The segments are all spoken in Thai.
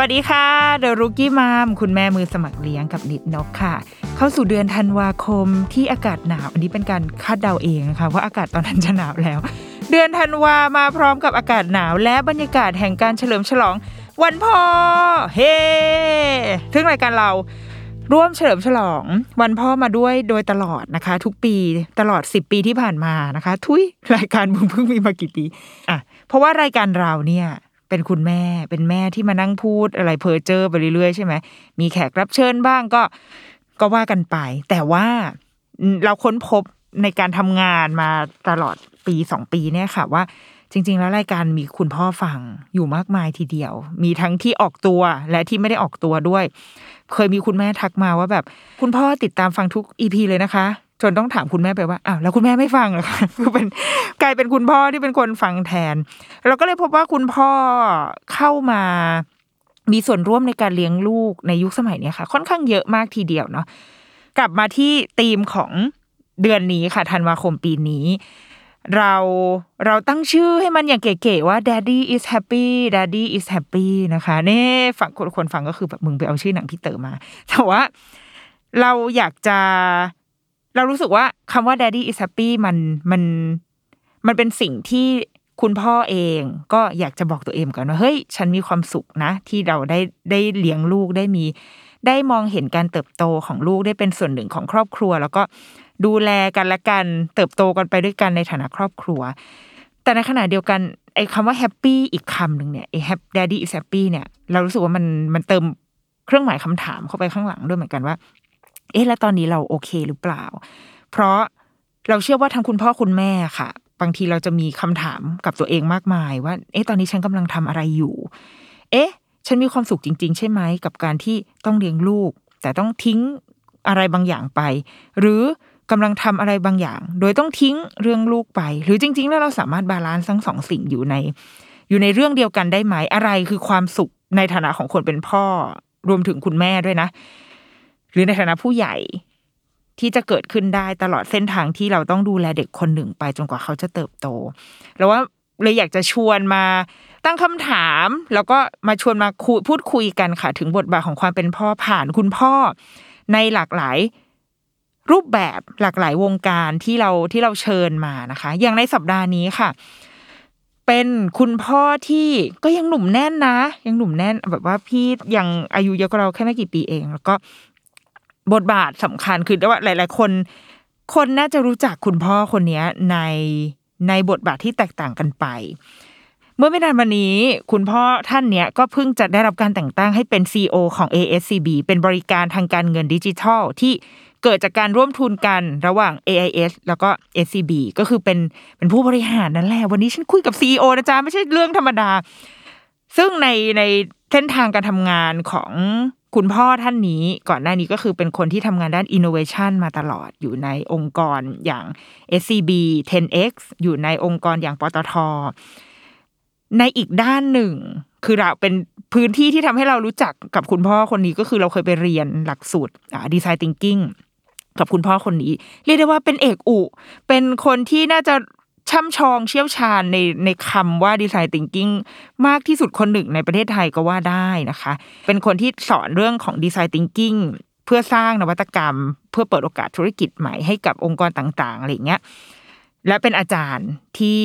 วัสดีค่ะเดอะรุกี้มัมคุณแม่มือสมัครเลี้ยงกับนิดนกค่ะ เข้าสู่เดือนธันวาคมที่อากาศหนาว อันนี้เป็นการคาดเดาเองนะคะว่าอากาศตอนนั้นจะหนาวแล้ว เดือนธันวามาพร้อมกับอากาศหนาวและบรรยากาศแห่งการเฉลิมฉลอง วันพ่อเฮ้ถึงรายการเราร่วมเฉลิมฉลองวันพ่อมาด้วยโดยตลอดนะคะ ทุกปีตลอด 10 ปีที่ผ่านมานะคะ ทุยรายการมึงเพิ่งมีมากี่ปีอะเพราะว่ารายการเราเนี่ย เป็นคุณแม่ เป็นแม่ที่มานั่งพูดอะไรเพอเจอไปเรื่อยๆใช่ไหมมีแขกรับเชิญบ้างก็ก็ว่ากันไป แต่ว่าเราค้นพบในการทำงานมาตลอดปีสองปีเนี่ยค่ะว่าจริง ๆ แล้วรายการมีคุณพ่อฟังอยู่มากมายทีเดียว มีทั้งที่ออกตัวและที่ไม่ได้ออกตัวด้วย เคยมีคุณแม่ทักมาว่าแบบ คุณพ่อติดตามฟังทุกอีพีเลยนะคะ จนต้องถามคุณแม่ไปว่าอ้าวแล้วคุณแม่ไม่ฟังเหรอคะคือเป็นกลายเป็นคุณพ่อที่เป็นคนฟังแทน เราก็เลยพบว่าคุณพ่อเข้ามามีส่วนร่วมในการเลี้ยงลูกในยุคสมัยนี้ค่ะ ค่อนข้างเยอะมากทีเดียวเนาะกลับมาที่ธีมของเดือนนี้ค่ะธันวาคมปีนี้ เราเราตั้งชื่อให้มันอย่างเก๋ๆว่า daddy is happy daddy is happy นะคะเน่ฝั่งคนคนฟังก็คือแบบมึงไปเอาชื่อหนังพี่เต๋อมา แต่ว่าเราอยากจะ เรารู้สึกว่าคำว่า daddy is happy มันมันมันเป็นสิ่งที่คุณพ่อเองก็อยากจะบอกตัวเองก่อนว่าเฮ้ย ฉันมีความสุขนะ ที่เราได้ได้เลี้ยงลูกได้มี ได้มองเห็นการเติบโตของลูกได้เป็นส่วนหนึ่งของครอบครัว แล้วก็ดูแลกันและกันเติบโตกันไปด้วยกันในฐานะครอบครัว แต่ในขณะเดียวกันไอ้คำว่าแฮปปี้อีกคำหนึ่งเนี่ยไอ้ happy daddy is happy เนี่ย เรารู้สึกว่ามันมันเติมเครื่องหมายคำถามเข้าไปข้างหลังด้วยเหมือนกันว่า เอ๊ะแล้วตอนนี้เราโอเคหรือเปล่า เพราะเราเชื่อว่าทั้งคุณพ่อคุณแม่ค่ะ บางทีเราจะมีคำถามกับตัวเองมากมาย ว่า เอ๊ะตอนนี้ฉันกำลังทำอะไรอยู่ เอ๊ะ ฉันมีความสุขจริง ๆ ใช่ไหมกับการที่ต้องเลี้ยงลูก แต่ต้องทิ้งอะไรบางอย่างไป หรือกำลังทำอะไรบางอย่าง โดยต้องทิ้งเรื่องลูกไป หรือจริง ๆ แล้วเราสามารถ balance ทั้งสองสิ่งอยู่ใน อยู่ในเรื่องเดียวกันได้ไหมอะไรคือความสุขในฐานะของคนเป็นพ่อ รวมถึงคุณแม่ด้วยนะ หรือในฐานะผู้ใหญ่ที่จะเกิดขึ้นได้ตลอดเส้นทางที่เราต้องดูแลเด็กคนหนึ่งไปจนกว่าเขาจะเติบโต แล้วว่าเลยอยากจะชวนมาตั้งคำถาม แล้วก็มาชวนมาคุยพูดคุยกันค่ะ ถึงบทบาทของความเป็นพ่อผ่านคุณพ่อ ในหลากหลายรูปแบบหลากหลายวงการที่เราที่เราเชิญมานะคะ อย่างในสัปดาห์นี้ค่ะ เป็นคุณพ่อที่ก็ยังหนุ่มแน่นนะ ยังหนุ่มแน่นแบบว่าพี่ยังอายุเยอะกว่าเราแค่ไม่กี่ปีเอง แล้วก็ บทบาทสำคัญคือว่าหลาย ๆ คน คนน่าจะรู้จักคุณพ่อคนนี้ในในบทบาทที่แตกต่างกันไป เมื่อไม่นานมานี้ คุณพ่อท่านเนี้ยก็เพิ่งจะได้รับการแต่งตั้งให้เป็น CEO ของ ASCB เป็นบริการทางการเงินดิจิทัล ที่เกิดจากการร่วมทุนกันระหว่าง AIS แล้วก็ SCB ก็คือเป็นเป็นผู้บริหารนั่นแหละ วันนี้ฉันคุยกับ CEO นะจ๊ะ ไม่ใช่เรื่องธรรมดา ซึ่งในในเส้นทางการทำงานของ คุณพ่อท่านนี้ก่อนหน้านี้ก็คือเป็นคนที่ทำงานด้าน innovation มาตลอดอยู่ในองค์กรอย่าง SCB 10X อยู่ในองค์กรอย่างปตท ในอีกด้านหนึ่ง คือเราเป็นพื้นที่ที่ทำให้เรารู้จักกับคุณพ่อคนนี้ก็คือเราเคยไปเรียนหลักสูตรดีไซน์ thinking กับคุณพ่อคนนี้ เรียกได้ว่าเป็นเอกอุ เป็นคนที่น่าจะ ช่ำชองเชี่ยวชาญในในคำว่าดีไซน์ thinking มากที่สุดคนหนึ่งในประเทศไทยก็ว่าได้นะคะ เป็นคนที่สอนเรื่องของดีไซน์ thinking เพื่อสร้างนวัตกรรม เพื่อเปิดโอกาสธุรกิจใหม่ให้กับองค์กรต่างๆอะไรเงี้ยและเป็นอาจารย์ที่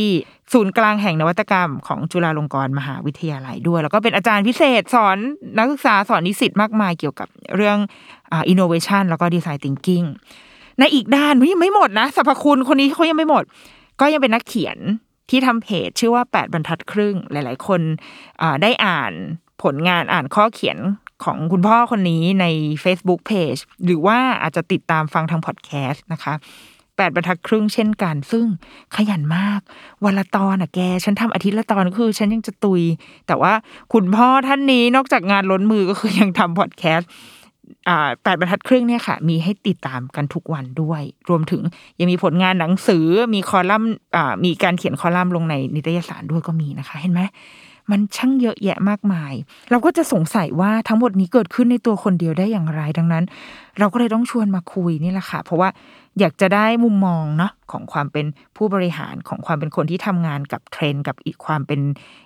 ศูนย์กลางแห่งนวัตกรรมของจุฬาลงกรณ์มหาวิทยาลัยด้วย แล้วก็เป็นอาจารย์พิเศษสอนนักศึกษาสอนนิสิตมากมายเกี่ยวกับเรื่องอินโนเวชันแล้วก็ design thinking ในอีกด้านยังไม่หมดนะสรรพคุณคนนี้เขายังไม่หมด ก็ยังเป็นนักเขียนที่ทำเพจชื่อว่า 8 บรรทัดครึ่ง หลาย ๆ คนได้อ่านผลงานอ่านข้อเขียนของคุณพ่อคนนี้ใน Facebook Page หรือว่าอาจจะติดตามฟังทางพอดแคสต์นะคะแปดบรรทัดครึ่งเช่นกัน ซึ่งขยันมาก วันละตอนอะแก ฉันทำอาทิตย์ละตอนคือ ฉันยังจะตุย แต่ว่าคุณพ่อท่านนี้นอกจากงานล้นมือก็คือยังทำพอดแคสต์ แปดบรรทัดครึ่งเนี่ยค่ะ มีให้ติดตามกันทุกวันด้วย รวมถึงยังมีผลงานหนังสือมีคอลัมน์มีการเขียนคอลัมน์ลงในนิตยสารด้วยก็มีนะคะ เห็นไหมมันช่างเยอะแยะมากมาย เราก็จะสงสัยว่าทั้งหมดนี้เกิดขึ้นในตัวคนเดียวได้อย่างไร ดังนั้น เราก็เลยต้องชวนมาคุยนี่แหละค่ะ เพราะว่า อยากจะได้มุมมองเนาะของความเป็นผู้บริหารของความเป็นคนที่ทำงานกับเทรนด์กับอีกความเป็น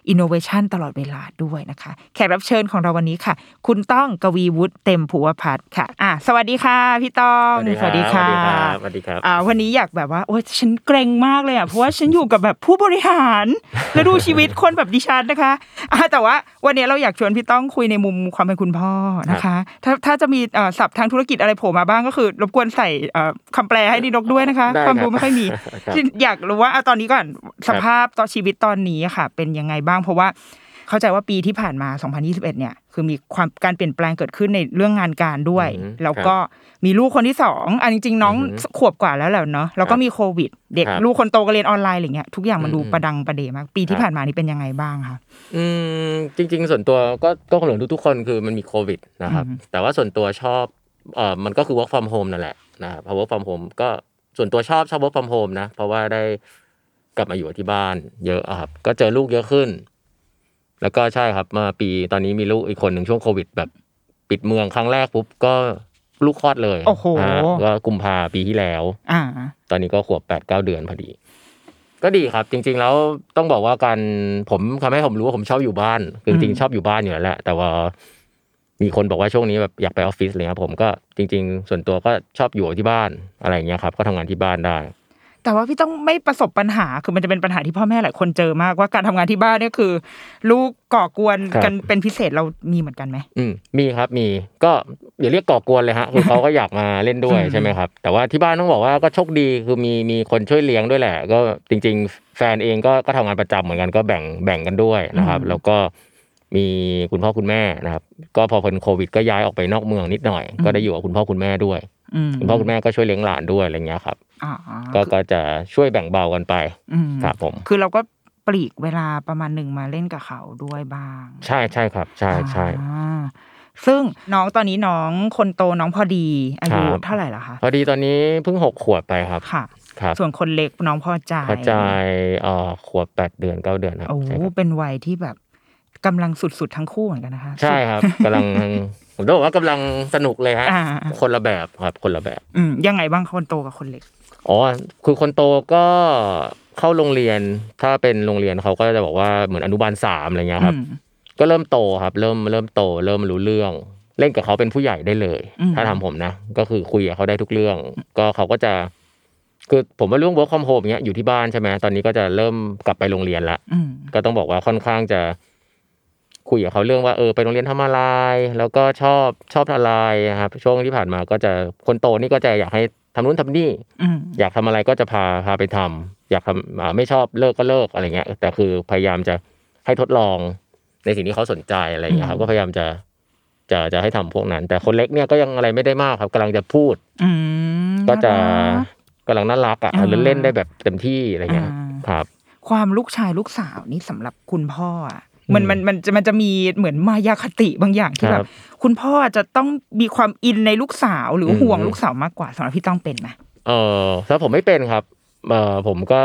อินโนเวชันตลอดเวลาด้วยนะคะ แขกรับเชิญของเราวันนี้ค่ะ คุณต้องกวีวุฒิเต็มภูวภัทรค่ะอะ สวัสดีค่ะพี่ต้องสวัสดีครับสวัสดีครับอ่าวันนี้อยากแบบว่าโอ้ยฉันเกรงมากเลยอะเพราะว่าฉันอยู่กับแบบผู้บริหารแล้วดูชีวิตคนแบบดิฉันนะคะอ่าแต่ว่าวันนี้เราอยากชวนพี่ต้องคุยในมุมความเป็นคุณพ่อนะคะ ถ้าถ้าจะมีเอ่อศัพท์ทางธุรกิจอะไรโผล่มาบ้างก็คือ รบกวนใส่เอ่อคำแปลให้ดีนกด้วยนะคะได้ครับความรู้ไม่ค่อยมีครับที่อยากรู้ว่าเอาตอนนี้ก่อนสภาพตอนชีวิตตอนนี้อะค่ะ เป็นยังไงบ้างเพราะว่าเข้าใจว่าปีที่ผ่านมา 2021 เนี่ย คือมีความการเปลี่ยนแปลงเกิดขึ้นในเรื่องงานการด้วยอืมแล้วก็มีลูกคนที่สองอันจริงๆ น้องอือหือขวบกว่าแล้วแหละเนาะ แล้วก็ครับมีโควิด เด็กครับลูกคนโตก็เรียนออนไลน์อะไรเงี้ย ทุกอย่างมันดูอืมประดังประเดมาก ปีที่ครับผ่านมานี่เป็นยังไงบ้างคะอืมจริง ๆ ส่วนตัวก็ก็เหมือนทุกๆคนคือมันมีโควิดนะครับอืมแต่ว่าส่วนตัวชอบเอ่อมันก็คือ work from home นั่นแหละ นะครับพอ work from home ก็ส่วนตัวชอบชอบ work from home นะ เพราะว่าได้กลับมาอยู่ที่บ้าน เยอะอะครับ ก็เจอลูกเยอะขึ้น แล้วก็ใช่ครับมาปีตอนนี้มีลูกอีกคนหนึ่งช่วงโควิด แบบปิดเมืองครั้งแรกปุ๊บก็ลูกคลอดเลยโอ้โหฮะก็กุมภาปีที่แล้วอ่าตอนนี้ก็ขวบแปดเก้าเดือนพอดี ก็ดีครับ จริง ๆ แล้วต้องบอกว่าการผมทำให้ผมรู้ว่าผมชอบอยู่บ้านคือจริงอืมๆชอบอยู่บ้านอยู่แล้วแหละแต่ว่า มีคนบอกว่าช่วงนี้แบบอยากไปออฟฟิศเลยครับผมก็จริง ๆ ส่วนตัวก็ชอบอยู่ที่บ้านอะไรอย่างเงี้ยครับ ก็ทำงานที่บ้านได้ แต่ว่าพี่ต้องไม่ประสบปัญหาคือมันจะเป็นปัญหาที่พ่อแม่หลายคนเจอมากว่าการทำงานที่บ้านเนี่ยคือ ลูกก่อกวนครับกันเป็นพิเศษเรามีเหมือนกันไหมอืมมีครับมีก็อย่าเรียกก่อกวนเลยฮะคือเขาก็อยากมาเล่นด้วยอืมใช่ไหมครับ แต่ว่าที่บ้านต้องบอกว่าก็โชคดีคือมีมีคนช่วยเลี้ยงด้วยแหละ ก็จริง ๆ แฟนเองก็ก็ทำงานประจำเหมือนกันก็แบ่งแบ่งกันด้วยนะครับ แล้วก็ มีคุณพ่อคุณแม่นะครับ ก็พอพ้นโควิดก็ย้ายออกไปนอกเมืองนิดหน่อย ก็ได้อยู่กับคุณพ่อคุณแม่ด้วยอืมคุณพ่อคุณแม่ก็ช่วยเลี้ยงหลานด้วยอะไรเงี้ยครับอ่าก็ก็จะช่วยแบ่งเบากันไปอืมครับผม คือเราก็ปลีกเวลาประมาณหนึ่งมาเล่นกับเขาด้วยบ้าง ใช่ใช่ครับ ใช่ใช่อ่าซึ่งน้องตอนนี้น้องคนโตน้องพอดี อายุครับเท่าไหร่ละคะพอดีตอนนี้เพิ่งหกขวบไปครับค่ะครับส่วนคนเล็กน้องพอใจพอใจเอ่อขวบแปดเดือนเก้าเดือนครับโอ้โหใช่ครับเป็นวัยที่แบบ กำลังสุดๆทั้งคู่เหมือนกันนะคะ ใช่ครับกำลังผมต้องบอกว่ากำลังสนุกเลยฮะอ่าคนละแบบครับ คนละแบบ อืมยังไงบ้างคนโตกับคนเล็กอ๋อคือคนโตก็เข้าโรงเรียน ถ้าเป็นโรงเรียนเขาก็จะบอกว่าเหมือนอนุบาลสามอะไรเงี้ยครับอืมก็เริ่มโตครับ เริ่มเริ่มโต เริ่มรู้เรื่อง เล่นกับเขาเป็นผู้ใหญ่ได้เลยอืมถ้าทำผมนะ ก็คือคุยกับเขาได้ทุกเรื่อง ก็เขาก็จะคือผมว่าเรื่อง work from home เนี้ยอยู่ที่บ้านใช่ไหมตอนนี้ก็จะเริ่มกลับไปโรงเรียนละอืมก็ต้องบอกว่าค่อนข้างจะ คุยกับเขาเรื่องว่าเออไปโรงเรียนทำอะไรแล้วก็ชอบชอบอะไรนะครับช่วงที่ผ่านมาก็จะคนโตนี่ก็จะอยากให้ทำนู่นทำนี่อืมอยากทำอะไรก็จะพาพาไปทำอยากทำอ่าไม่ชอบเลิกก็เลิกอะไรเงี้ย แต่คือพยายามจะให้ทดลองในสิ่งที่เขาสนใจอะไรเงี้ยครับอืมก็พยายามจะจะจะให้ทำพวกนั้น แต่คนเล็กเนี่ยก็ยังอะไรไม่ได้มากครับกำลังจะพูดอืมก็จะน่ารักกำลังน่ารักอะอ่าเล่นได้แบบเต็มที่อะไรเงี้ยอ่าครับ ความลูกชายลูกสาวนี่สำหรับคุณพ่ออะ มันอืมมันมันจะมันจะมีเหมือนมายาคติบางอย่างที่คแบรับบคุณพ่อจะต้องมีความอินในลูกสาวหรืออมห่วงลูกสาวมากกว่าสำหรับพี่ต้องเป็นไหมเออถ้าผมไม่เป็นครับเออผมก็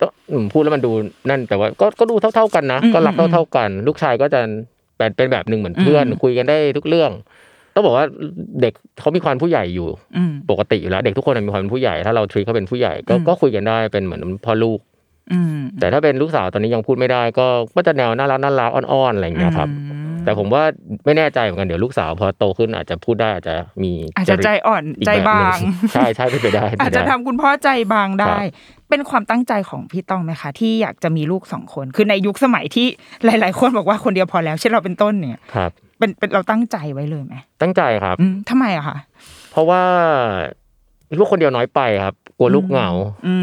ต้องอืมพูดแล้วมันดูนั่นแต่ว่าก็ก็ดูเท่า ๆกันนะอืมก็รักอืมเท่า ๆกัน ลูกชายก็จะเป็นเป็นแบบหนึ่งเหมือนเพื่อนอืมคุยกันได้ทุกเรื่อง ต้องบอกว่าเด็กเขามีความผู้ใหญ่อยู่อืมปกติอยู่แล้ว เด็กทุกคนมีความเป็นผู้ใหญ่ถ้าเราทรีเขาเป็นผู้ใหญ่ก็อืมก็คุยกันได้เป็นเหมือนพ่อลูกอืม แต่ถ้าเป็นลูกสาวตอนนี้ยังพูดไม่ได้ ก็ก็จะแนวน่ารักน่ารักอ่อนๆอะไรอย่างเงี้ยครับอืมแต่ผมว่าไม่แน่ใจเหมือนกันเดี๋ยวลูกสาวพอโตขึ้นอาจจะพูดได้อาจจะมีอาจจะใจอ่อนอีกใจแบบหบานึ่งใช่ใช่ไม่ไปนได้ อาจจะเป็นไปทำได้คุณพ่อใจบางได้ครับเป็นความตั้งใจของพี่ต้องไหมคะ ที่อยากจะมีลูกสองคน คือในยุคสมัยที่หลาย ๆ คนบอกว่าคนเดียวพอแล้วเช่นเราเป็นต้นเนี่ยครับเป็นเป็นเราตั้งใจไว้เลยไหมตั้งใจครับอืมทำไมอะคะเพราะว่าลูกคนเดียวน้อยไปครับก ลัวลูกเหงาอื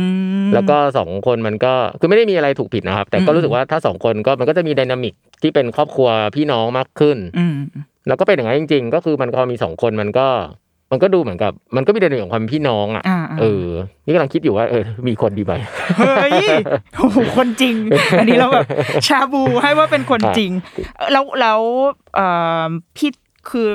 มแล้วก็สองคนมันก็คือไม่ได้มีอะไรถูกผิดนะครับ แต่ก็อืมรู้สึกว่าถ้าสองคนก็มันก็จะมีไดนามิกที่เป็นครอบครัวพี่น้องมากขึ้นอืมแล้วก็เป็นอย่างนั้นจริง ๆ ก็คือมันพอมีสองคนมันก็ มันก็ดูเหมือนกับ มันก็มีไดนามิกของความเป็นพี่น้องอะอ่าเออ นี่กำลังคิดอยู่ว่าเออมีคนดีไหมเฮ้ยโอ้โหคนจริง อันนี้เราแบบชาบูให้ว่าเป็นคนจริง แล้วแล้วเอ่อพี่คือ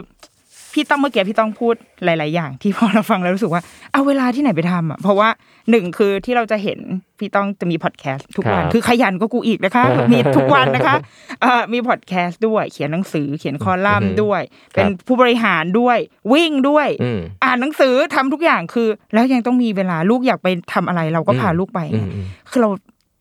พี่ต้องเมื่อกี้พี่ต้องพูดหลาย ๆ อย่าง ที่พอเราฟังแล้วรู้สึกว่าเอาเวลาที่ไหนไปทำอะเพราะว่าหนึ่งคือที่เราจะเห็นพี่ต้องจะมีพอดแคสต์ทุกวันครับคือขยันก็กูอีกนะคะ มีทุกวันนะคะเอ่อมีพอดแคสต์ด้วยเขียนหนังสือเขียนคอลัมน์ด้วย เป็นผู้บริหารด้วยวิ่งด้วยอืมอ่านหนังสือทำทุกอย่างคือ แล้วยังต้องมีเวลาลูกอยากไปทำอะไรเราก็พาอืมลูกไปอืมอืมคือเรา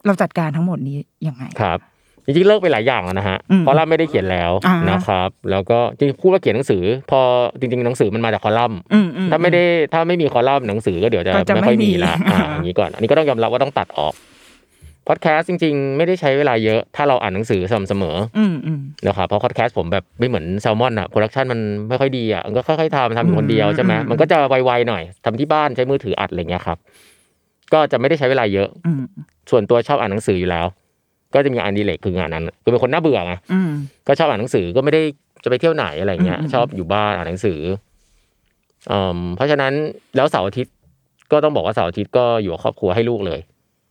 เราจัดการทั้งหมดนี้ยังไงครับ จริงๆเลิกไปหลายอย่างแล้วนะฮะอืมคอลัมน์ไม่ได้เขียนแล้วอ่านนะครับ แล้วก็จริงๆพูดว่าเขียนหนังสือ พอจริง ๆ หนังสือมันมาจากคอลัมน์อืมอืถ้าไม่ได้ถ้าไม่มีคอลัมน์หนังสือก็เดี๋ยวจะก็จะไม่ค่อยไม่มีมีละอ่าอ่าอย่างนี้ก่อนอันนี้ก็ต้องยอมรับว่าต้องตัดออกพอดแคสต์จริง ๆ ไม่ได้ใช้เวลาเยอะ ถ้าเราอ่านหนังสือสม่ำเสมออืมอืมนะครับเพราะพอดแคสต์ผมแบบไม่เหมือนแซลมอนอะ production มันไม่ค่อยดีอะมันก็ค่อยๆทำทำอยู่คนเดียวใช่ไหมอืมมันก็จะไวๆหน่อยทำที่บ้านใช้มือถืออัดอะไรเงี้ยครับ ก็จะไม่ได้ใช้เวลาเยอะอืมส่วนตัวชอบอ่านหนังสืออยู่แล้ว ก็จะมีงานอดีเลกคืองานนั้นคือเป็นคนน่าเบื่อไงอืมก็ชอบอ่านหนังสือก็ไม่ได้จะไปเที่ยวไหนอะไรเงี้ยอืมอืมชอบอยู่บ้านอ่านหนังสืออืมเพราะฉะนั้นแล้วเสาร์อาทิตย์ก็ต้องบอกว่าเสาร์อาทิตย์ก็อยู่กับครอบครัวให้ลูกเลย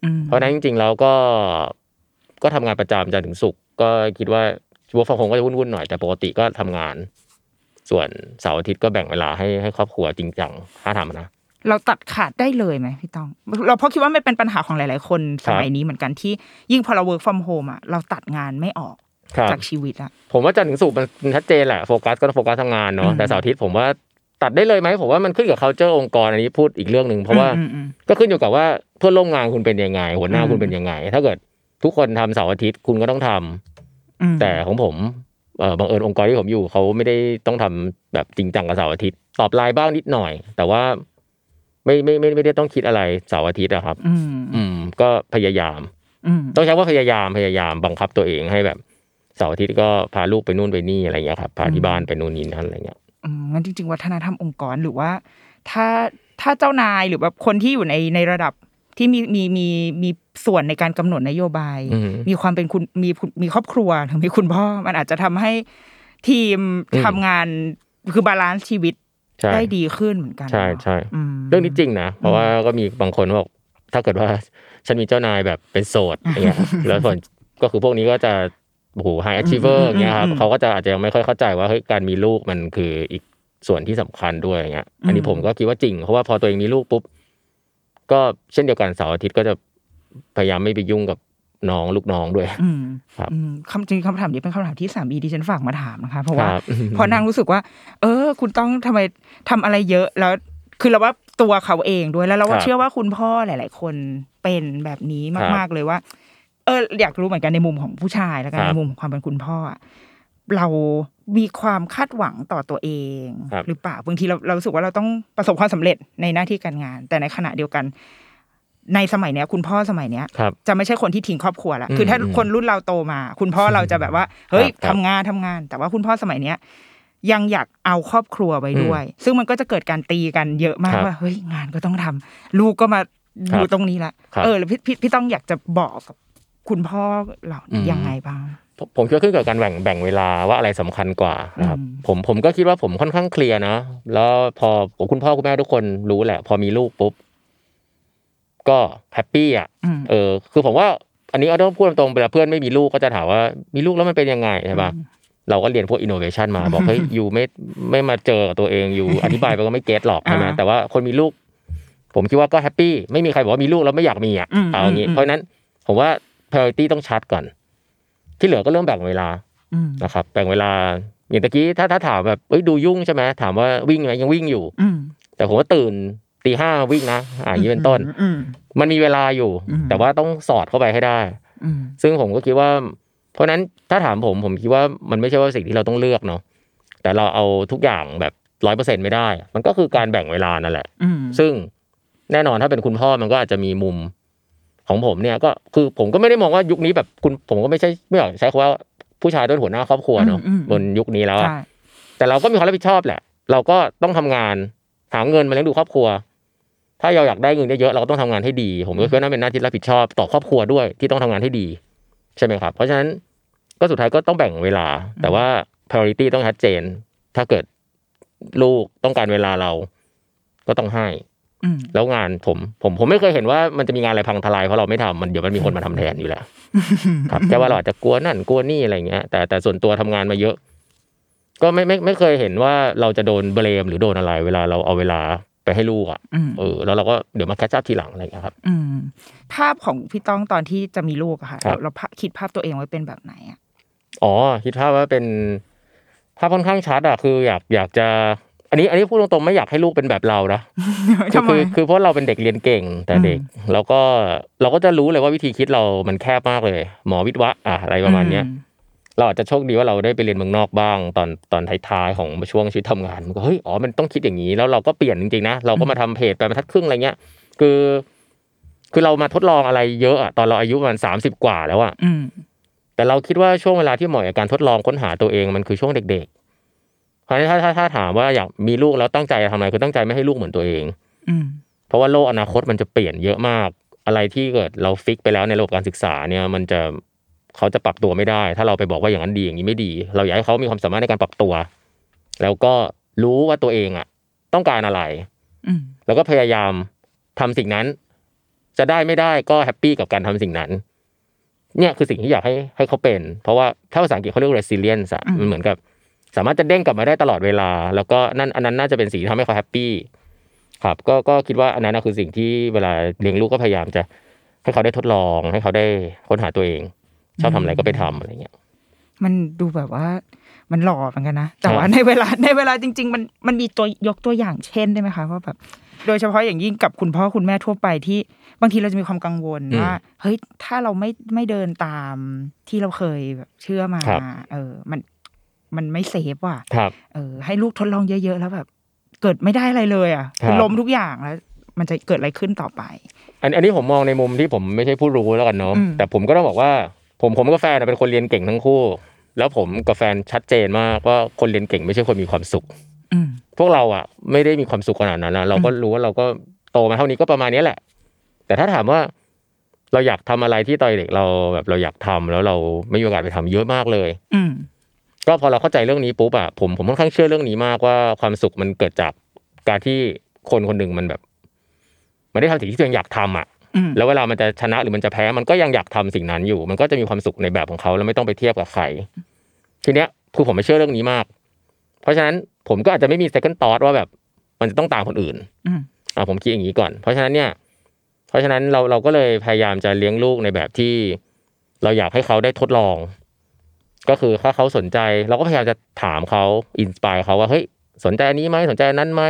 อืมเพราะฉะนั้นจริงๆแล้วก็ก็ทำงานประจำจันทร์ถึงศุกร์ก็คิดว่าวัวฟองก็จะวุ่นๆหน่อยแต่ปกติก็ทำงาน ส่วนเสาร์อาทิตย์ก็แบ่งเวลาให้ให้ครอบครัวจริงจังถ้าทำนะ เราตัดขาดได้เลยไหมพี่ต้อง เราเพราะคิดว่ามันเป็นปัญหาของหลาย ๆ คนคสรับมัยนี้เหมือนกันที่ยิ่งพอเรา work from home อะเราตัดงานไม่ออกครับจากชีวิตอะผมว่าจันทร์ถึงศุกร์มันชัดเจนแหละโฟกัสก็ต้องโฟกัสทำงานอืเนาะมแต่เสาร์อาทิตย์ผมว่าตัดได้เลยไหมผมว่ามันขึ้นกับ culture องค์กรอันนี้พูดอีกเรื่องหนึ่งเพราะว่าอืมอืมก็ขึ้นอยู่กับว่าเพื่อนร่วมงานคุณเป็นยังไง หัวหน้าอืมคุณเป็นยังไง ถ้าเกิดทุกคนทำเสาร์อาทิตย์คุณก็ต้องทำอืมแต่ของผมเออบังเอิญองค์กรที่ผมอยู่เขาไม่ได้ต้องทำแบบจริงจังกับเสาร์อาทิตย์ตอบไลน์บ้างนิดหน่อย แต่ว่า ไม่ไม่ไม่ไม่ได้ต้องคิดอะไรเสาร์อาทิตย์อะครับ อืมอืมก็พยายามอืมต้องใช้ว่าพยายามพยายามบังคับตัวเองให้แบบเสาร์อาทิตย์ก็พาลูกไปนู่นไปนี่อะไรเงี้ยครับพาที่บ้านไปนู่นนี่นั่นอะไรเงี้ยอืมงั้นจริง ๆ วัฒนธรรมองค์กรหรือว่า ถ้าถ้าเจ้านายหรือแบบคนที่อยู่ในในระดับที่มีมีมีมีส่วนในการกำหนดนโยบายอืมมีความเป็นคุณมีคุณมีครอบครัวถึงมีคุณพ่อมันอาจจะทำให้ทีมอืมทำงานคือ balance ชีวิตใช่ ได้ดีขึ้นเหมือนกัน ใช่เนอะใช่อืมเรื่องนี้จริงนะ เพราะว่าก็มีบางคนบอกถ้าเกิดว่าฉันมีเจ้านายแบบเป็นโสดอย่างเงี้ยแล้วส่วนก็คือพวกนี้ก็จะโอ้โหไฮ a อ h ช v เวอร์อย่างเงี้ยครับเขาก็จะอาจจะยังไม่ค่อยเข้าใจว่าเฮ้ยการมีลูกมันคืออีกส่วนที่สำคัญด้วยอย่างเงี้ย อันนี้ผมก็คิดว่าจริง เพราะว่าพอตัวเองมีลูกปุ๊บ ก็เช่นเดียวกันเสาร์อาทิตย์ก็จะพยายามไม่ไปยุ่งกับ น้องลูกน้องด้วยอืมครับอืมคำจริงคำถามนี้เป็นคำถามที่สามีที่ฉันฝากมาถามนะคะเพราะว่าครับพอนางรู้สึกว่า เออ คุณต้องทำไมทำอะไรเยอะแล้วคือเราว่าตัวเขาเองด้วยแล้วเราครัว่าบเชื่อว่าคุณพ่อหลาย ๆ คนเป็นแบบนี้ครับมาก ๆเลยว่า เออ อยากรู้เหมือนกันในมุมของผู้ชายแล้วกันครับในมุมของความเป็นคุณพ่ออะเรามีความคาดหวังต่อตัวเองครับหรือเปล่าบางทีเราเรารู้สึกว่าเราต้องประสบความสำเร็จในหน้าที่การงาน แต่ในขณะเดียวกัน ในสมัยเนี้ยคุณพ่อสมัยเนี้ยครับจะไม่ใช่คนที่ทิ้งครอบครัวละอืมคือถ้าอืมคนรุ่นเราโตมา คุณพ่อเราจะแบบว่า เฮ้ยครับทำงานทำงาน แต่ว่าคุณพ่อสมัยเนี้ยยังอยากเอาครอบครัวไว้ด้วย ซึ่งมันก็จะเกิดการตีกันเยอะมากครับว่าเฮ้ยงานก็ต้องทำลูกก็มาครับอยู่ตรงนี้ละครับเออแล้วพี่พี่พี่ต้องอยากจะบอกกับคุณพ่อเราอืมยังไงบ้างผมผมคิดว่าขึ้นกับการแบ่งแบ่งเวลาว่าอะไรสำคัญกว่านะครับอืมผมผมก็คิดว่าผมค่อนข้างเคลียร์นะแล้วพอผมคุณพ่อคุณแม่ทุกคนรู้แหละ พอมีลูกปุ๊บ ก็ happy อะอืมเออ คือผมว่า อันนี้เอาต้องพูดตรงๆเวลาเพื่อนไม่มีลูกก็จะถามว่ามีลูกแล้วมันเป็นยังไงใช่ปะเราก็เรียนพวกอินโนเวชันมาบอกเฮ้ยอยู่ไม่ไม่มาเจอกับตัวเองอยู่อธิบายไปก็ไม่ get หรอกใช่ไหมอ่าแต่ว่าคนมีลูก ผมคิดว่าก็ happy ไม่มีใครบอกว่ามีลูกแล้วไม่อยากมีอะอืมเอาอย่างงี้อืมเพราะฉะนั้นผมว่า priority ต้องชัดก่อน ที่เหลือก็เริ่มแบ่งเวลาอืมนะครับแบ่งเวลาอย่างตะกี้ถ้าถ้าถามแบบเอ้ยดูยุ่งใช่ไหมถามว่าวิ่งไหมยังวิ่งอยู่อืมแต่ผมว่าตื่น ตีห้าวิ่งนะอ่าอย่างนี้เป็นต้นอืมมันมีเวลาอยู่อืมแต่ว่าต้องสอดเข้าไปให้ได้อืมซึ่งผมก็คิดว่า เพราะฉะนั้นถ้าถามผมผมคิดว่ามันไม่ใช่ว่าสิ่งที่เราต้องเลือกเนาะแต่เราเอาทุกอย่างแบบร้อยเปอร์เซ็นไม่ได้ มันก็คือการแบ่งเวลานั่นแหละอืมซึ่งแน่นอนถ้าเป็นคุณพ่อมันก็อาจจะมีมุมของผมเนี่ยก็คือผมก็ไม่ได้มองว่ายุคนี้แบบคุณผมก็ไม่ใช่ไม่อยากใช้คำว่าผู้ชายเป็นหัวหน้าครอบครัวเนาะอืมอืมบนยุคนี้แล้วอะใช่แต่เราก็มีความรับผิดชอบแหละ เราก็ต้องทำงานหาเงินมาเลี้ยงดูครอบครัว ถ้าเราอยากได้เงินเยอะๆเราก็ต้องทำงานให้ดี ผมก็คิดว่านั่นเป็นหน้าที่รับผิดชอบต่อครอบครัวด้วยที่ต้องทำงานให้ดี ใช่ไหมครับ เพราะฉะนั้นก็สุดท้ายก็ต้องแบ่งเวลา แต่ว่า priority ต้องชัดเจน ถ้าเกิดลูกต้องการเวลาเราก็ต้องให้แล้วงานผมผมผมไม่เคยเห็นว่ามันจะมีงานอะไรพังทลายเพราะเราไม่ทำมันเดี๋ยวมันมีคนมาทำแทนอยู่แล้วครับแค่ว่าเราอาจจะกลัวนั่นกลัวนี่อะไรเงี้ย แต่แต่ส่วนตัวทำงานมาเยอะ ก็ไม่ไม่ไม่เคยเห็นว่าเราจะโดน blame หรือโดนอะไร เวลาเราเอาเวลา ไปให้ลูกอะอืมเออแล้วเราก็เดี๋ยวมา catch up ทีหลังอะไรเงี้ยครับอืมภาพของพี่ต้องตอนที่จะมีลูกอะค่ะครับเราภาพคิดภาพตัวเองไว้เป็นแบบไหนอะอ๋อคิดภาพว่าเป็นภาพค่อนข้างชัดอะคืออยากอยากจะ อันนี้ อันนี้พูดตรงๆไม่อยากให้ลูกเป็นแบบเรานะคือทำไมคือคือเพราะเราเป็นเด็กเรียนเก่งแต่เด็ก แล้วก็เราก็จะรู้เลยว่าวิธีคิดเรามันแคบมากเลย หมอวิทย์วะอะอะไรประมาณเนี้ย เราอาจจะโชคดีว่าเราได้ไปเรียนเมืองนอกบ้าง ตอนตอนท้ายๆของช่วงชีวิตทำงานมันก็เฮ้ยอ๋อมันต้องคิดอย่างนี้แล้วเราก็เปลี่ยนจริงๆนะเราก็มาทำเพจแปลบรรทัดครึ่งอะไรเงี้ยคือ คือเรามาทดลองอะไรเยอะอะตอนเราอายุประมาณสามสิบกว่าแล้วอะอืมแต่เราคิดว่าช่วงเวลาที่เหมาะกับการทดลองค้นหาตัวเองมันคือช่วงเด็กๆเพราะฉะนั้นถ้าถ้าถ้าถามว่าอยากมีลูกแล้วตั้งใจจะทำอะไรคือตั้งใจไม่ให้ลูกเหมือนตัวเองอืมเพราะว่าโลกอนาคตมันจะเปลี่ยนเยอะมาก อะไรที่เกิดเราฟิกไปแล้วในระบบการศึกษาเนี่ย มันจะ เขาจะปรับตัวไม่ได้ ถ้าเราไปบอกว่าอย่างนั้นดีอย่างนี้ไม่ดี เราอยากให้เขามีความสามารถในการปรับตัว แล้วก็รู้ว่าตัวเองอะ ต้องการอะไรอืมแล้วก็พยายามทำสิ่งนั้น จะได้ไม่ได้ก็ happy กับการทำสิ่งนั้น เนี่ยคือสิ่งที่อยากให้ให้เขาเป็น เพราะว่าถ้าภาษาอังกฤษเขาเรียก resilience อะมันเหมือนกับ สามารถจะเด้งกลับมาได้ตลอดเวลา แล้วก็นั่นอันนั้นน่าจะเป็นสิ่งที่ทำให้เขา happy ครับ ก็ก็คิดว่าอันนั้นนะคือสิ่งที่เวลาเลี้ยงลูกก็พยายามจะให้เขาได้ทดลอง ให้เขาได้ค้นหาตัวเอง ชอบทำอะไรก็ไปทำอะไรเงี้ย มันดูแบบว่ามันหล่อเหมือนกันนะ แต่ว่าครับในเวลาในเวลาจริง ๆ มันมันมีตัวยกตัวอย่างเช่นได้ไหมคะว่าแบบ โดยเฉพาะอย่างยิ่งกับคุณพ่อคุณแม่ทั่วไปที่บางทีเราจะมีความกังวลว่าเฮ้ยถ้าเราไม่ไม่เดินตามที่เราเคยแบบเชื่อมา เออ มันมันไม่เซฟว่ะครับเออ ให้ลูกทดลองเยอะ ๆ แล้วแบบ เกิดไม่ได้อะไรเลย อะครับล้มทุกอย่างแล้ว มันจะเกิดอะไรขึ้นต่อไป อันอันนี้ผมมองในมุมที่ผมไม่ใช่ผู้รู้แล้วกันเนาะอืมแต่ผมก็ต้องบอกว่า ผมผมกับแฟนอะเป็นคนเรียนเก่งทั้งคู่ แล้วผมกับแฟนชัดเจนมากว่าคนเรียนเก่งไม่ใช่คนมีความสุขอืมพวกเราอะ ไม่ได้มีความสุขขนาดนั้นนะเราก็รู้ว่าเราก็โตมาเท่านี้ก็ประมาณนี้แหละ แต่ถ้าถามว่าเราอยากทำอะไรที่ตอนเด็กเราแบบเราอยากทำแล้วเราไม่มีโอกาสไปทำเยอะมากเลย อืมก็พอเราเข้าใจเรื่องนี้ปุ๊บอะผมผมค่อนข้างเชื่อเรื่องนี้มากว่าความสุขมันเกิดจากการที่คนคนหนึ่งมันแบบ มันได้ทำสิ่งที่ตัวเองอยากทำอะอืม แล้วเวลามันจะชนะหรือมันจะแพ้มันก็ยังอยากทำสิ่งนั้นอยู่ มันก็จะมีความสุขในแบบของเขาแล้วไม่ต้องไปเทียบกับใครทีเนี้ยคือผมไม่เชื่อเรื่องนี้มาก เพราะฉะนั้นผมก็อาจจะไม่มี second thought ว่าแบบมันจะต้องตามคนอื่นอืมอ่าผมคิดอย่างนี้ก่อน เพราะฉะนั้นเนี่ย เพราะฉะนั้นเราเราก็เลยพยายามจะเลี้ยงลูกในแบบที่ เราอยากให้เขาได้ทดลอง ก็คือถ้าเขาสนใจ เราก็พยายามจะถามเขาอินสปายเขาว่าเฮ้ยสนใจอันนี้ไหมสนใจอันนั้นไหม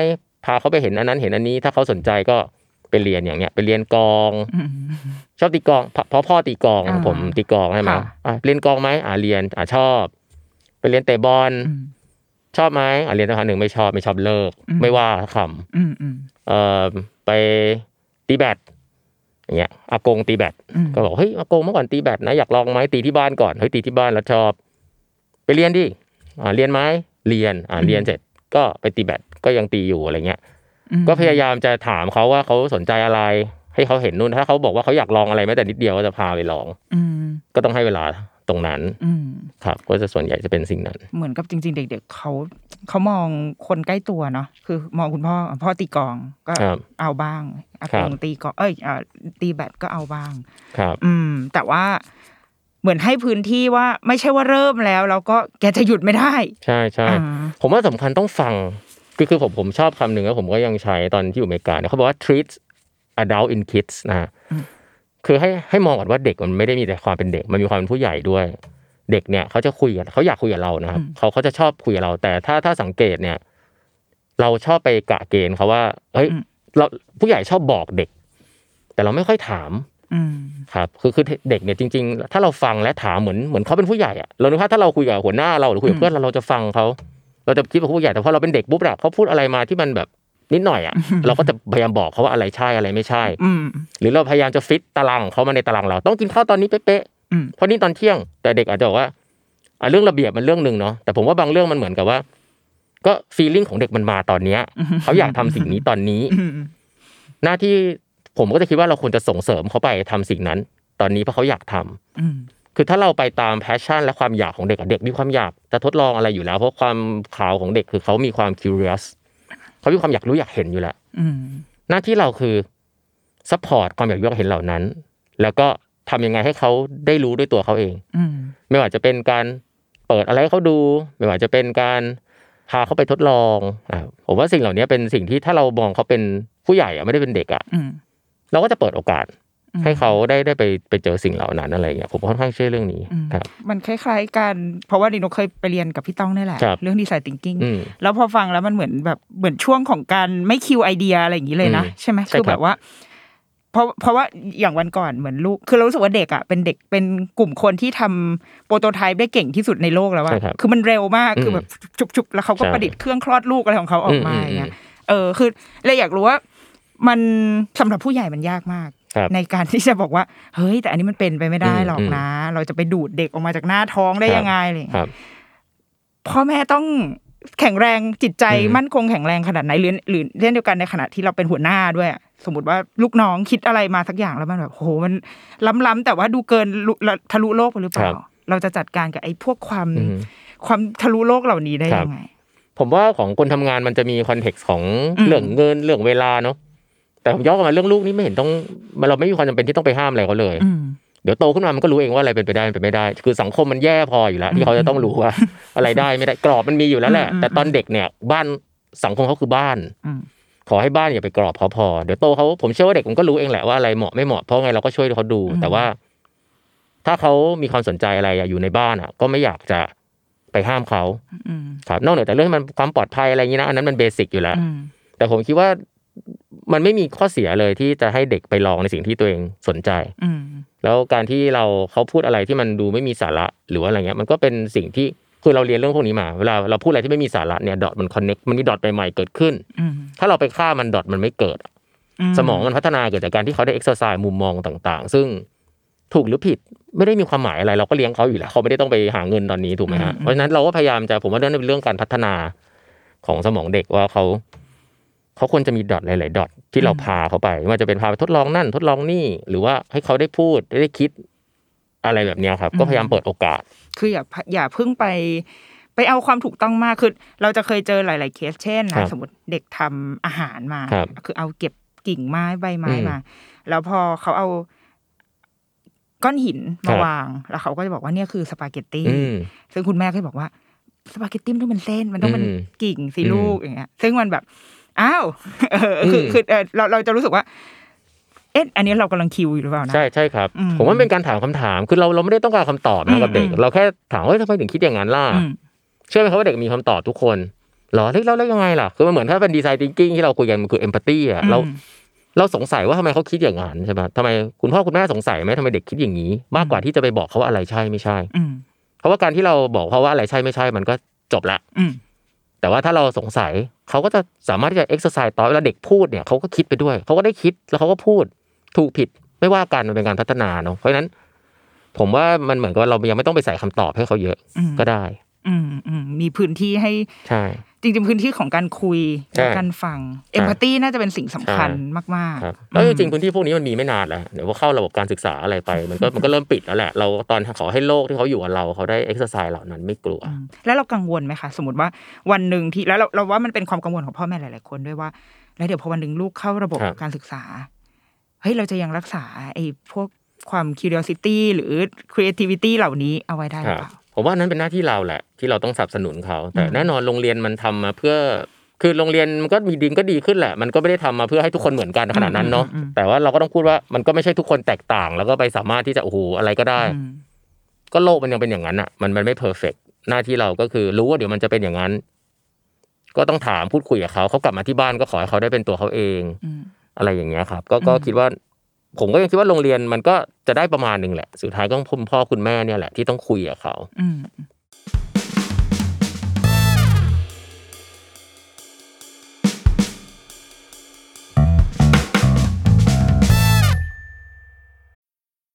พาเขาไปเห็นอันนั้นเห็นอันนี้ ถ้าเขาสนใจก็ ไปเรียนอย่างเนี้ยไปเรียนกลองอืมชอบตีกลองเพราะเพราะพ่อตีกลองอ่าผมตีกลองใช่ไหมค่ะอะเรียนกลองไหมอ่าเรียนอ่าชอบ ไปเรียนเตะบอลอืมชอบไหมอ่าเรียนสักพักหนึ่งไม่ชอบไม่ชอบเลิกอืมไม่ว่าสักคำอืมอืมเอ่อไปตีแบดอย่างเงี้ยอากงตีแบดอืมก็บอกเฮ้ยอากงเมื่อก่อนตีแบดนะอยากลองไหมตีที่บ้านก่อนเฮ้ยตีที่บ้านแล้วชอบ ไปเรียนดิอ่าเรียนไหมเรียนอ่าเรียนเสร็จก็ไปตีแบดก็ยังตีอยู่อะไรเงี้ยอืม ก็พยายามจะถามเขาว่าเขาสนใจอะไร ให้เขาเห็นนู่นถ้าเขาบอกว่าเขาอยากลองอะไรแม้แต่นิดเดียวก็จะพาไปลองอืมก็ต้องให้เวลาตรงนั้นอืมครับก็จะส่วนใหญ่จะเป็นสิ่งนั้น เหมือนกับจริง ๆ เด็ก ๆเขาเขามองคนใกล้ตัวเนาะคือมองคุณพ่อพ่อตีกลองก็ครับเอาบ้างอาครักบงตีกลองเอ้ยอ่าตีแบดก็เอาบ้าง ครับ อืม แต่ว่าเหมือนให้พื้นที่ว่าไม่ใช่ว่าเริ่มแล้ว แล้วก็แกจะหยุดไม่ได้ ใช่ใช่อ่าผมว่าสำคัญต้องฟัง คือคือผมผมชอบคำหนึ่งแล้วผมก็ยังใช้ตอนที่อยู่อเมริกาเนี่ยเขาบอกว่า treat adult in kids นะฮะคือให้ให้มองก่อนว่าเด็กมันไม่ได้มีแต่ความเป็นเด็ก มันมีความเป็นผู้ใหญ่ด้วย เด็กเนี่ยเขาจะคุยกันเขาอยากคุยกับเรานะครับอืมเขาเขาจะชอบคุยกับเรา แต่ถ้าถ้าสังเกตเนี่ย เราชอบไปกะเกณฑ์เขาว่าเฮ้ยเราผู้ใหญ่ชอบบอกเด็ก แต่เราไม่ค่อยถามอืมครับคือคือเด็กเนี่ยจริง ๆ ถ้าเราฟังและถามเหมือนเหมือนเขาเป็นผู้ใหญ่อะเรานึกว่าถ้าเราคุยกับหัวหน้าเราหรือคุยกับเพื่อนเราเราจะฟังเขา เราจะคิดว่าผู้ใหญ่แต่พอเราเป็นเด็กปุ๊บอะเขาพูดอะไรมาที่มันแบบนิดหน่อยอะเราก็จะพยายามบอกเขาว่าอะไรใช่อะไรไม่ใช่อืมหรือเราพยายามจะฟิตตารางของเขามาในตารางเรา ต้องกินข้าวตอนนี้เป๊ะอืมๆเพราะนี่ตอนเที่ยง แต่เด็กอาจจะบอกว่าอะเรื่องระเบียบมันเรื่องหนึ่งเนาะแต่ผมว่าบางเรื่องมันเหมือนกับว่า ก็ feeling ของเด็กมันมาตอนเนี้ยเขาอยากทำสิ่งนี้ตอนนี้อืมหน้าที่ผมก็จะคิดว่าเราควรจะส่งเสริมเขาไปทำสิ่งนั้น ตอนนี้เพราะเขาอยากทำอืม คือถ้าเราไปตาม passion และความอยากของเด็กอะเด็กมีความอยากจะทดลองอะไรอยู่แล้ว เพราะความขาวของเด็กคือเขามีความ curious เขามีความอยากรู้อยากเห็นอยู่แล้วอืมหน้าที่เราคือ support ความอยากรู้อยากเห็นเหล่านั้น แล้วก็ทำยังไงให้เขาได้รู้ด้วยตัวเขาเองอืมไม่ว่าจะเป็นการเปิดอะไรให้เขาดู ไม่ว่าจะเป็นการพาเขาไปทดลองอ่าผมว่าสิ่งเหล่านี้เป็นสิ่งที่ถ้าเรามองเขาเป็นผู้ใหญ่อะไม่ได้เป็นเด็กอะอืมเราก็จะเปิดโอกาสอืม ให้เขาได้ได้ไปไปเจอสิ่งเหล่านั้นอะไรอย่างเงี้ยผมค่อนข้างเชื่อเรื่องนี้อืมครับมันคล้ายๆกัน เพราะว่าดิโนเคยไปเรียนกับพี่ต้องนี่แหละครับเรื่องดีไซน์ thinking อืมแล้วพอฟังแล้วมันเหมือนแบบเหมือนช่วงของการไม่คิวไอเดียอะไรอย่างนี้เลยนะอืมใช่ไหมใช่คือครัแบบบว่าเพราะเพราะว่าอย่างวันก่อนเหมือนลูกคือเรารู้สึกว่าเด็กอะเป็นเด็กเป็นกลุ่มคนที่ทำโปรโตไทป์ได้เก่งที่สุดในโลกแล้วว่าใช่ครับคือมันเร็วมากอืมคือแบบจุบๆแล้วเขาก็ใช่ประดิษฐ์เครื่องคลอดลูกอะไรของเขาออกมาอืมอย่างเงี้ยอืมเออคือเลยอยากรู้ว่ามันสำหรับผู้ใหญ่มันยากมากครับ ในการที่จะบอกว่า เฮ้ย แต่อันนี้มันเป็นไปไม่ได้อืมหรอกอืมนะ เราจะไปดูดเด็กออกมาจากหน้าท้องได้ครับยังไงอะไรอย่างคเงี้ยรับพ่อแม่ต้องแข็งแรงจิตใจอืมมั่นคงแข็งแรงขนาดไหนหรือหรือเช่นเดียวกันในขณะที่เราเป็นหัวหน้าด้วยอะสมมติว่าลูกน้องคิดอะไรมาสักอย่างแล้วมันแบบโหมันล้ำๆแต่ว่าดูเกินลุทะลุโลกไปหรือเปล่าครับเราจะจัดการกับไอ้พวกความอืมความทะลุโลกเหล่านี้ได้ครับยังไง ผมว่าของคนทำงานมันจะมีคอนเท็กซ์ของอืมเรื่องเงินเรื่องเวลาเนาะ แต่ผมย้อนกลับมาเรื่องลูกนี่ไม่เห็นต้องเราไม่มีความจำเป็นที่ต้องไปห้ามอะไรเขาเลยอืมเดี๋ยวโตขึ้นมามันก็รู้เองว่าอะไรเป็นไปได้เป็นไปไม่ได้ คือสังคมมันแย่พออยู่แล้วที่เขาจะต้องรู้ว่า อะไรได้ไม่ได้กรอบมันมีอยู่แล้วแหละอืมแต่ตอนเด็กเนี่ยบ้านสังคมเขาคือบ้านอืมขอให้บ้านอย่าไปกรอบเขาพอเดี๋ยวโตเขาผมเชื่อว่าเด็กมันก็รู้เองแหละว่าอะไรเหมาะไม่เหมาะเพราะไงเราก็ช่วยเขาดูอืมแต่ว่า ถ้าเขามีความสนใจอะไรอะอยู่ในบ้านอะ ก็ไม่อยากจะไปห้ามเขาอืมครับนอกเหนือจากเรื่องมันความปลอดภัยอะไรอย่างนี้นะอันนั้นมัน basic อยู่แล้วอืมแต่ผมคิดว่า มันไม่มีข้อเสียเลยที่จะให้เด็กไปลองในสิ่งที่ตัวเองสนใจอืมแล้วการที่เราเขาพูดอะไรที่มันดูไม่มีสาระหรือว่าอะไรเงี้ย มันก็เป็นสิ่งที่คือเราเรียนเรื่องพวกนี้มาเวลาเราพูดอะไรที่ไม่มีสาระเนี่ย dot มัน connect มันมี dot ใหม่ๆเกิดขึ้นอืมถ้าเราไปฆ่ามัน dot มันไม่เกิด สมองมันพัฒนาเกิดจากการที่เขาได้เอ็กซ์ไซส์มุมมองต่างๆ ซึ่งถูกหรือผิดไม่ได้มีความหมายอะไรเราก็เลี้ยงเขาอยู่แล้วเขาไม่ได้ต้องไปหาเงินตอนนี้ถูกไหมฮะเพราะฉะนั้นเราก็พยายามจะผมว่าเรื่องนี้เป็นเรื่องการพัฒนาของสมองเด็กว่าเขา เขาควรจะมีดอทหลายๆดอทที่เราพาเขาไปไม่ว่าจะเป็นพาไปทดลองนั่นทดลองนี่ หรือว่าให้เขาได้พูดได้คิดอะไรแบบเนี้ยครับ ก็พยายามเปิดโอกาส คืออย่าอย่าเพิ่งไปไปเอาความถูกต้องมากคือเราจะเคยเจอหลาย ๆ เคสเช่นครันะบสมมติเด็กทำอาหารมาครับคือเอาเก็บกิ่งไม้ใบไม้อืมมา แล้วพอเขาเอาก้อนหินครัมาบวาง แล้วเขาก็จะบอกว่าเนี่ยคือสปาเกตตี้อืมซึ่งคุณแม่ก็จะบอกว่าสปาเกตตี้มันต้องเป็นเส้นมันต้องเป็นอืมกิ่งสิอืมลูกอย่างเงี้ย ซึ่งมันแบบ อ้าวเออคืออืมคือเออเราเราจะรู้สึกว่า เอ๊ะอันนี้เรากำลัง kill อยู่หรือเปล่านะใช่ใช่ครับอืมผมว่าเป็นการถามคำถาม คือเราเราไม่ได้ต้องการคำตอบอืนะกับเด็กอืมเราแค่ถามว่าเฮ้ยทำไมถึงคิดอย่างนั้นล่ะอืมเชื่อไหมครับว่าเด็กมีคำตอบทุกคนเหรอเฮ้ยแล้วแล้วยังไงล่ะ คือมันเหมือนถ้าเป็น design thinking ที่เราคุยกันมันคือ empathy อะเราอืมเราสงสัยว่าทำไมเขาคิดอย่างนั้นใช่ไหมทำไมคุณพ่อคุณแม่สงสัยไหมทำไมเด็กคิดอย่างนี้ มากกว่าที่จะไปบอกเขาว่าอะไรใช่ไม่ใช่อืมเพราะว่าการที่เราบอกเขาว่าอะไรใช่ไม่ใช่มันก็จบละอืม แต่ว่าถ้าเราสงสัยเขาก็จะสามารถที่จะเอ็กซ์ไซส์ต่อเวลาเด็กพูดเนี่ยเขาก็คิดไปด้วยเขาก็ได้คิดแล้วเขาก็พูดถูกผิดไม่ว่ากันมันเป็นการพัฒนาเนาะเพราะฉะนั้น ผมว่ามันเหมือนกับว่าเรายังไม่ต้องไปใส่คำตอบให้เขาเยอะอืมก็ได้ อืมอืมมีพื้นที่ให้ใช่จริงๆพื้นที่ของการคุยใช่และการฟังเอมพัตตีน่าจะเป็นสิ่งสำคัญใช่มากครับๆแล้วจริงๆพื้นที่พวกนี้มันมีไม่นานแล้วเดี๋ยวพอเข้าระบบการศึกษาอะไรไป มันก็มันก็เริ่มปิดแล้วแหละ เราตอนขอให้โลกที่เขาอยู่กับเราเขาได้เอ็กซ์ไซส์เหล่านั้นไม่กลัวอืมแล้วเรากังวลไหมคะ สมมติว่าวันหนึ่งที่แล้วเราเราว่ามันเป็นความกังวลของพ่อแม่หลาย ๆ คนด้วยว่า แล้วเดี๋ยวพอวันหนึ่งลูกเข้าระบบครับการศึกษาเฮ้ยเราจะยังรักษาไอ้พวกความ curiosity หรือ creativity เหล่านี้เอาไว้ได้หครือรับเปล่า ผมว่านั้นเป็นหน้าที่เราแหละ ที่เราต้องสนับสนุนเขา แต่อืมแน่นอนโรงเรียนมันทำมาเพื่อ คือโรงเรียนมันก็มีดีก็ดีขึ้นแหละ มันก็ไม่ได้ทำมาเพื่อให้ทุกคนเหมือนกันขนาดนั้นเนาะอืมอืมแต่ว่าเราก็ต้องพูดว่ามันก็ไม่ใช่ทุกคนแตกต่าง แล้วก็ไปสามารถที่จะโอ้โหอะไรก็ได้อืมก็โลกมันยังเป็นอย่างนั้นอะ มันมันไม่เพอร์เฟกหน้าที่เราก็คือ รู้ว่าเดี๋ยวมันจะเป็นอย่างนั้น ก็ต้องถามพูดคุยกับเขาเขากลับมาที่บ้านก็ขอให้เขาได้เป็นตัวเขาเองอืมอะไรอย่างเงี้ยครับ ก็ก็คิดว่า ผมก็ยังคิดว่าโรงเรียนมันก็จะได้ประมาณหนึ่งแหละ สุดท้ายก็คุณพ่อคุณแม่เนี่ยแหละที่ต้องคุยกับเขา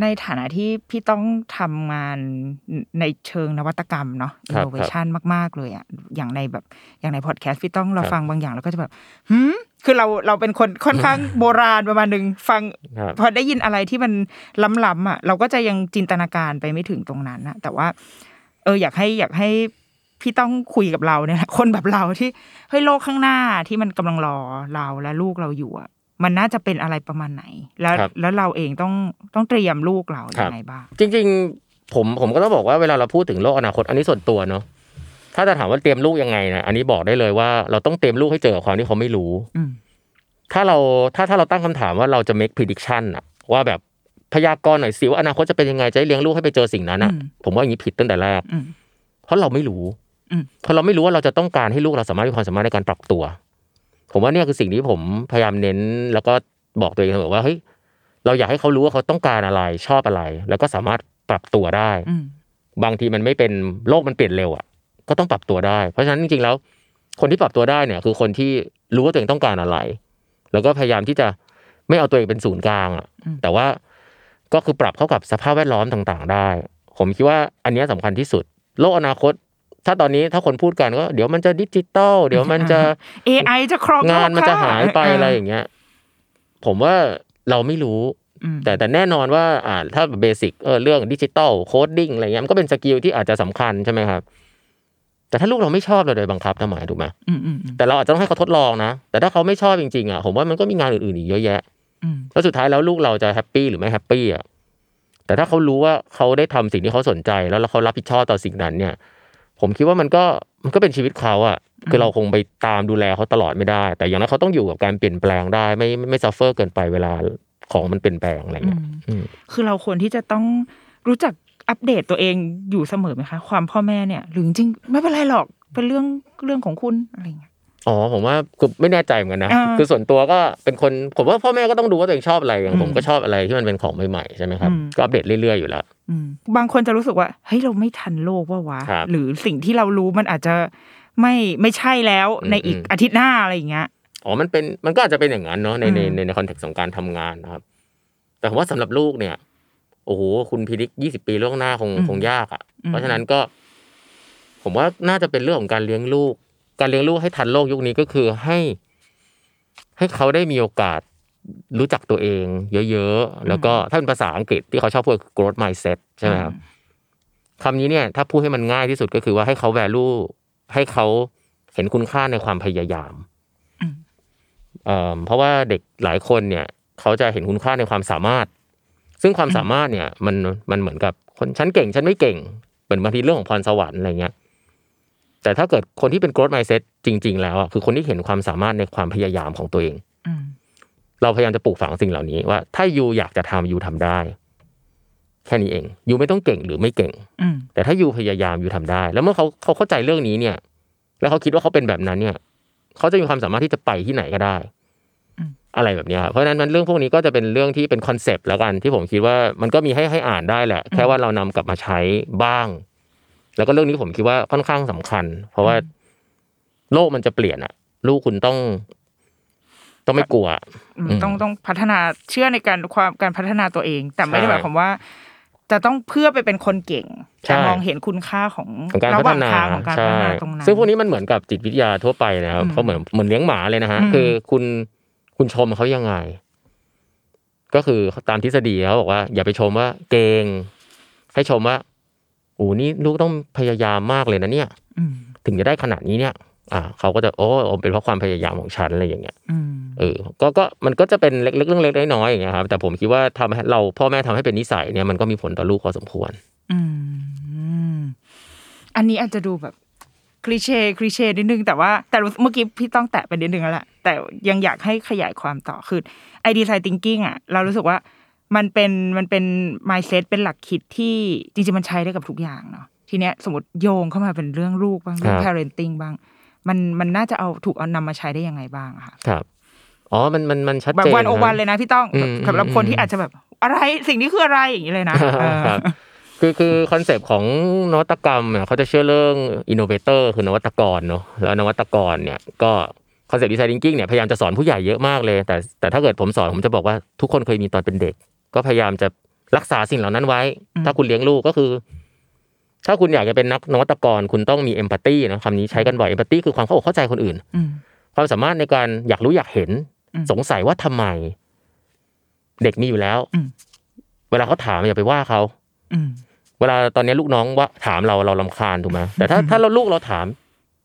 ในฐานะที่พี่ต้องทำงานในเชิงนวัตกรรมเนาะครับ innovation มาก ๆ เลยอะอย่างในแบบอย่างในพอดแคสต์พี่ต้องเราครับฟังบางอย่างเราก็จะแบบหืมคือเราเราเป็นคนค่อนข้างโบราณประมาณหนึ่งฟังครับพอได้ยินอะไรที่มันล้ำๆอะ เราก็จะยังจินตนาการไปไม่ถึงตรงนั้นอะแต่ว่า เอออยากให้อยากให้พี่ต้องคุยกับเราเนี่ยแหละคนแบบเราที่เฮ้ยโลกข้างหน้าที่มันกำลังรอเราและลูกเราอยู่อะ มันน่าจะเป็นอะไรประมาณไหน แล้วครับแล้วเราเองต้องต้องเตรียมลูกเรายังไงบ้างจริง ๆ ผมผมก็ต้องบอกว่าเวลาเราพูดถึงโลกอนาคตอันนี้ส่วนตัวเนาะถ้าจะถามว่าเตรียมลูกยังไงนะอันนี้บอกได้เลยว่าเราต้องเตรียมลูกให้เจอกับความที่เขาไม่รู้อืมถ้าเราถ้าถ้าเราตั้งคำถามว่าเราจะ make prediction อะว่าแบบพยากรณ์หน่อยสิว่าอนาคตจะเป็นยังไงจะให้เลี้ยงลูกให้ไปเจอสิ่งนั้นอะอืมผมว่าอย่างนี้ผิดตั้งแต่แรกอืมเพราะเราไม่รู้อืมเพราะเราไม่รู้ว่าเราจะต้องการให้ลูกเราสามารถมีความสามารถในการปรับตัว ผมว่าเนี่ยคือสิ่งที่ผมพยายามเน้น แล้วก็บอกตัวเองเสมอว่าเฮ้ยเราอยากให้เขารู้ว่าเขาต้องการอะไรชอบอะไร แล้วก็สามารถปรับตัวได้อืมบางทีมันไม่เป็นโลกมันเปลี่ยนเร็วอะก็ต้องปรับตัวได้ เพราะฉะนั้นจริงๆแล้ว คนที่ปรับตัวได้เนี่ย คือคนที่รู้ว่าตัวเองต้องการอะไร แล้วก็พยายามที่จะไม่เอาตัวเองเป็นศูนย์กลางอะอืมแต่ว่าก็คือปรับเข้ากับสภาพแวดล้อมต่าง ๆ ได้ ผมคิดว่าอันเนี้ยสำคัญที่สุด โลกอนาคต ถ้าตอนนี้ถ้าคนพูดกันก็เดี๋ยวมันจะดิจิตอลเดี๋ยวมันจะ AI จะครองงานมันจะหายไปโลกค่อะไรอย่างเงี้ย ผมว่าเราไม่รู้อืมแต่แต่แน่นอนว่าอ่าถ้า basic เออเรื่อง digital coding อะไรเงี้ยมันก็เป็น skill ที่อาจจะสำคัญใช่ไหมครับ แต่ถ้าลูกเราไม่ชอบเราไปบังคับทำไมถูกไหมอืมอืมอืมแต่เราอาจจะต้องให้เขาทดลองนะ แต่ถ้าเขาไม่ชอบจริงๆอะผมว่ามันก็มีงานอื่นๆอีกเยอะแยะอืมแล้วสุดท้ายแล้วลูกเราจะ happy หรือไม่ happy อะแต่ถ้าเขารู้ว่าเขาได้ทำสิ่งที่เขาสนใจแล้วแล้วเขารับผิดชอบต่อสิ่งนั้นเนี่ย ผมคิดว่ามันก็มันก็เป็นชีวิตเขาอะคือเราคงไปตามดูแลเขาตลอดไม่ได้ แต่อย่างนั้นเขาต้องอยู่กับการเปลี่ยนแปลงได้ ไม่ไม่ไม่ suffer เกินไปเวลาของมันเปลี่ยนแปลงอะไรเงี้ยอืมคือเราควรที่จะต้องรู้จักอัปเดตตัวเองอยู่เสมอไหมคะ ความพ่อแม่เนี่ย หรือจริงๆไม่เป็นไรหรอกเป็นเรื่องเรื่องของคุณอะไรอย่างเงี้ย อ๋อผมว่าคือไม่แน่ใจเหมือนกันนะอ่าคือส่วนตัวก็เป็นคนผมว่าพ่อแม่ก็ต้องดูว่าตัวเองชอบอะไรอย่างอืมผมก็ชอบอะไรที่มันเป็นของใหม่ๆใช่ไหมครับอืมก็อัปเดตเรื่อยๆอยู่แล้วอืมบางคนจะรู้สึกว่าเฮ้ยเราไม่ทันโลกว่าวะครับหรือสิ่งที่เรารู้มันอาจจะไม่ไม่ใช่แล้วอืมในอีกอืมอาทิตย์หน้าอะไรอย่างเงี้ยอ๋อมันเป็นมันก็อาจจะเป็นอย่างนั้นเนาะในในอืมในในคอนเทกต์ของการทำงานนะครับ แต่ผมว่าสำหรับลูกเนี่ย โอ้โหคุณพิดิกยี่สิบปีล่วงหน้าคงคงยากอะ เพราะฉะนั้นก็ ผมว่าน่าจะเป็นเรื่องของการเลี้ยงลูก การเลี้ยงลูกให้ทันโลกยุคนี้ก็คือให้ ให้เขาได้มีโอกาสรู้จักตัวเอง เยอะๆ แล้วก็ถ้าเป็นภาษาอังกฤษที่เขาชอบพูด growth mindset ใช่ไหมครับคำนี้เนี่ย ถ้าพูดให้มันง่ายที่สุดก็คือว่าให้เขา value ให้เขาเห็นคุณค่าในความพยายามอืมเอ่อเพราะว่าเด็กหลายคนเนี่ย เขาจะเห็นคุณค่าในความสามารถ ซึ่งความสามารถเนี่ย มันมันเหมือนกับคนฉันเก่งฉันไม่เก่ง เหมือนบางทีเรื่องของพรสวรรค์อะไรเงี้ย แต่ถ้าเกิดคนที่เป็น growth mindset จริง ๆ แล้วอะคือคนที่เห็นความสามารถในความพยายามของตัวเองอืมเราพยายามจะปลูกฝังสิ่งเหล่านี้ว่า ถ้ายูอยากจะทำยูทำได้ แค่นี้เองยูไม่ต้องเก่งหรือไม่เก่งอืมแต่ถ้ายูพยายามยูทำได้ แล้วเมื่อเขาเขาเข้าใจเรื่องนี้เนี่ย แล้วเขาคิดว่าเขาเป็นแบบนั้นเนี่ยเขาจะมีความสามารถที่จะไปที่ไหนก็ได้อืมอะไรแบบเนี้ยครับเพราะฉะนั้นมันเรื่องพวกนี้ก็จะเป็นเรื่องที่เป็นคอนเซปต์แล้วกันที่ผมคิดว่ามันก็มีให้ให้อ่านได้แหละ แค่ว่าเรานำกลับมาใช้บ้าง แล้วก็เรื่องนี้ผมคิดว่าค่อนข้างสำคัญ เพราะว่าโลกมันจะเปลี่ยนอะลูกคุณต้อง ต้องไม่กลัวอืมอืมต้องต้องพัฒนาเชื่อในการความการพัฒนาตัวเอง แต่ไม่ได้ใช่หมายความว่า จะต้องเพื่อไปเป็นคนเก่งใช่จะมองเห็นคุณค่าของของการระพัหว่าฒงนาทางของการพัใช่ฒนาตรงนั้นซึ่งพวกนี้มันเหมือนกับจิตวิทยาทั่วไปนะครับอืมเขาเหมือนเหมือนเลี้ยงหมาเลยนะฮะอืมคือคุณคุณชมเขายังไง ก็คือตามทฤษฎีเขาบอกว่า อย่าไปชมว่าเก่งให้ชมว่า โอ้นี่ลูกต้องพยายามมากเลยนะเนี่ยอืมถึงจะได้ขนาดนี้เนี่ย อ่า เขาก็จะโอ้เป็นเพราะความพยายามของฉันอะไรอย่างเงี้ยอืมเออก็ก็มันก็จะเป็นเล็กๆเรื่องเล็กๆน้อยๆอย่างเงี้ยครับแต่ผมคิดว่าทำให้เราพ่อแม่ทำให้เป็นนิสัยเนี่ยมันก็มีผลต่อลูกพอสมควร อืมอันนี้อาจจะดูแบบคลีเช่คลีเช่นิดนึงแต่ว่าแต่รู้เมื่อกี้พี่ต้องแตะไปนิดนึงแล้วแหละแต่ยังอยากให้ขยายความต่อคือไอ design thinking อะเรารู้สึกว่า มันเป็นมันเป็น mindset เป็นหลักคิดที่จริงๆมันใช้ได้กับทุกอย่างเนาะทีเนี้ยสมมติโยงเข้ามาเป็นเรื่องลูกบ้างเรื่องครับ parenting บ้าง มันมันน่าจะเอาถูกเอานำมาใช้ได้ยังไงบ้างอะค่ะครับอ๋อมันมันมันชัดแบบ one o one เลยนะพี่ต้องอืมสำหรับคนอืมที่อาจจะแบบอะไรสิ่งนี้คืออะไรอย่างนี้เลยนะเออครับคือคือคอนเซปต์ของนวัตกรรมเนี่ยเขาจะเชื่อเรื่อง innovator คือนวัตกรเนาะแล้วนวัตกรเนี่ยก็concept design thinking เนี่ยพยายามจะสอนผู้ใหญ่เยอะมากเลย แต่แต่ถ้าเกิดผมสอนผมจะบอกว่าทุกคนเคยมีตอนเป็นเด็ก ก็พยายามจะรักษาสิ่งเหล่านั้นไว้อืมถ้าคุณเลี้ยงลูกก็คือ ถ้าคุณอยากจะเป็นนักนวัตกร คุณต้องมี empathy นะคำนี้ใช้กันบ่อย empathy คือความเข้าอกเข้าใจคนอื่นอืมความสามารถในการอยากรู้อยากเห็นอืมสงสัยว่าทำไม เด็กมีอยู่แล้วอืมเวลาเขาถามอย่าไปว่าเขาอืมเวลาตอนนี้ลูกน้องว่าถามเราเรารำคาญถูกไหมแต่ถ้าถ้าเราลูกเราถาม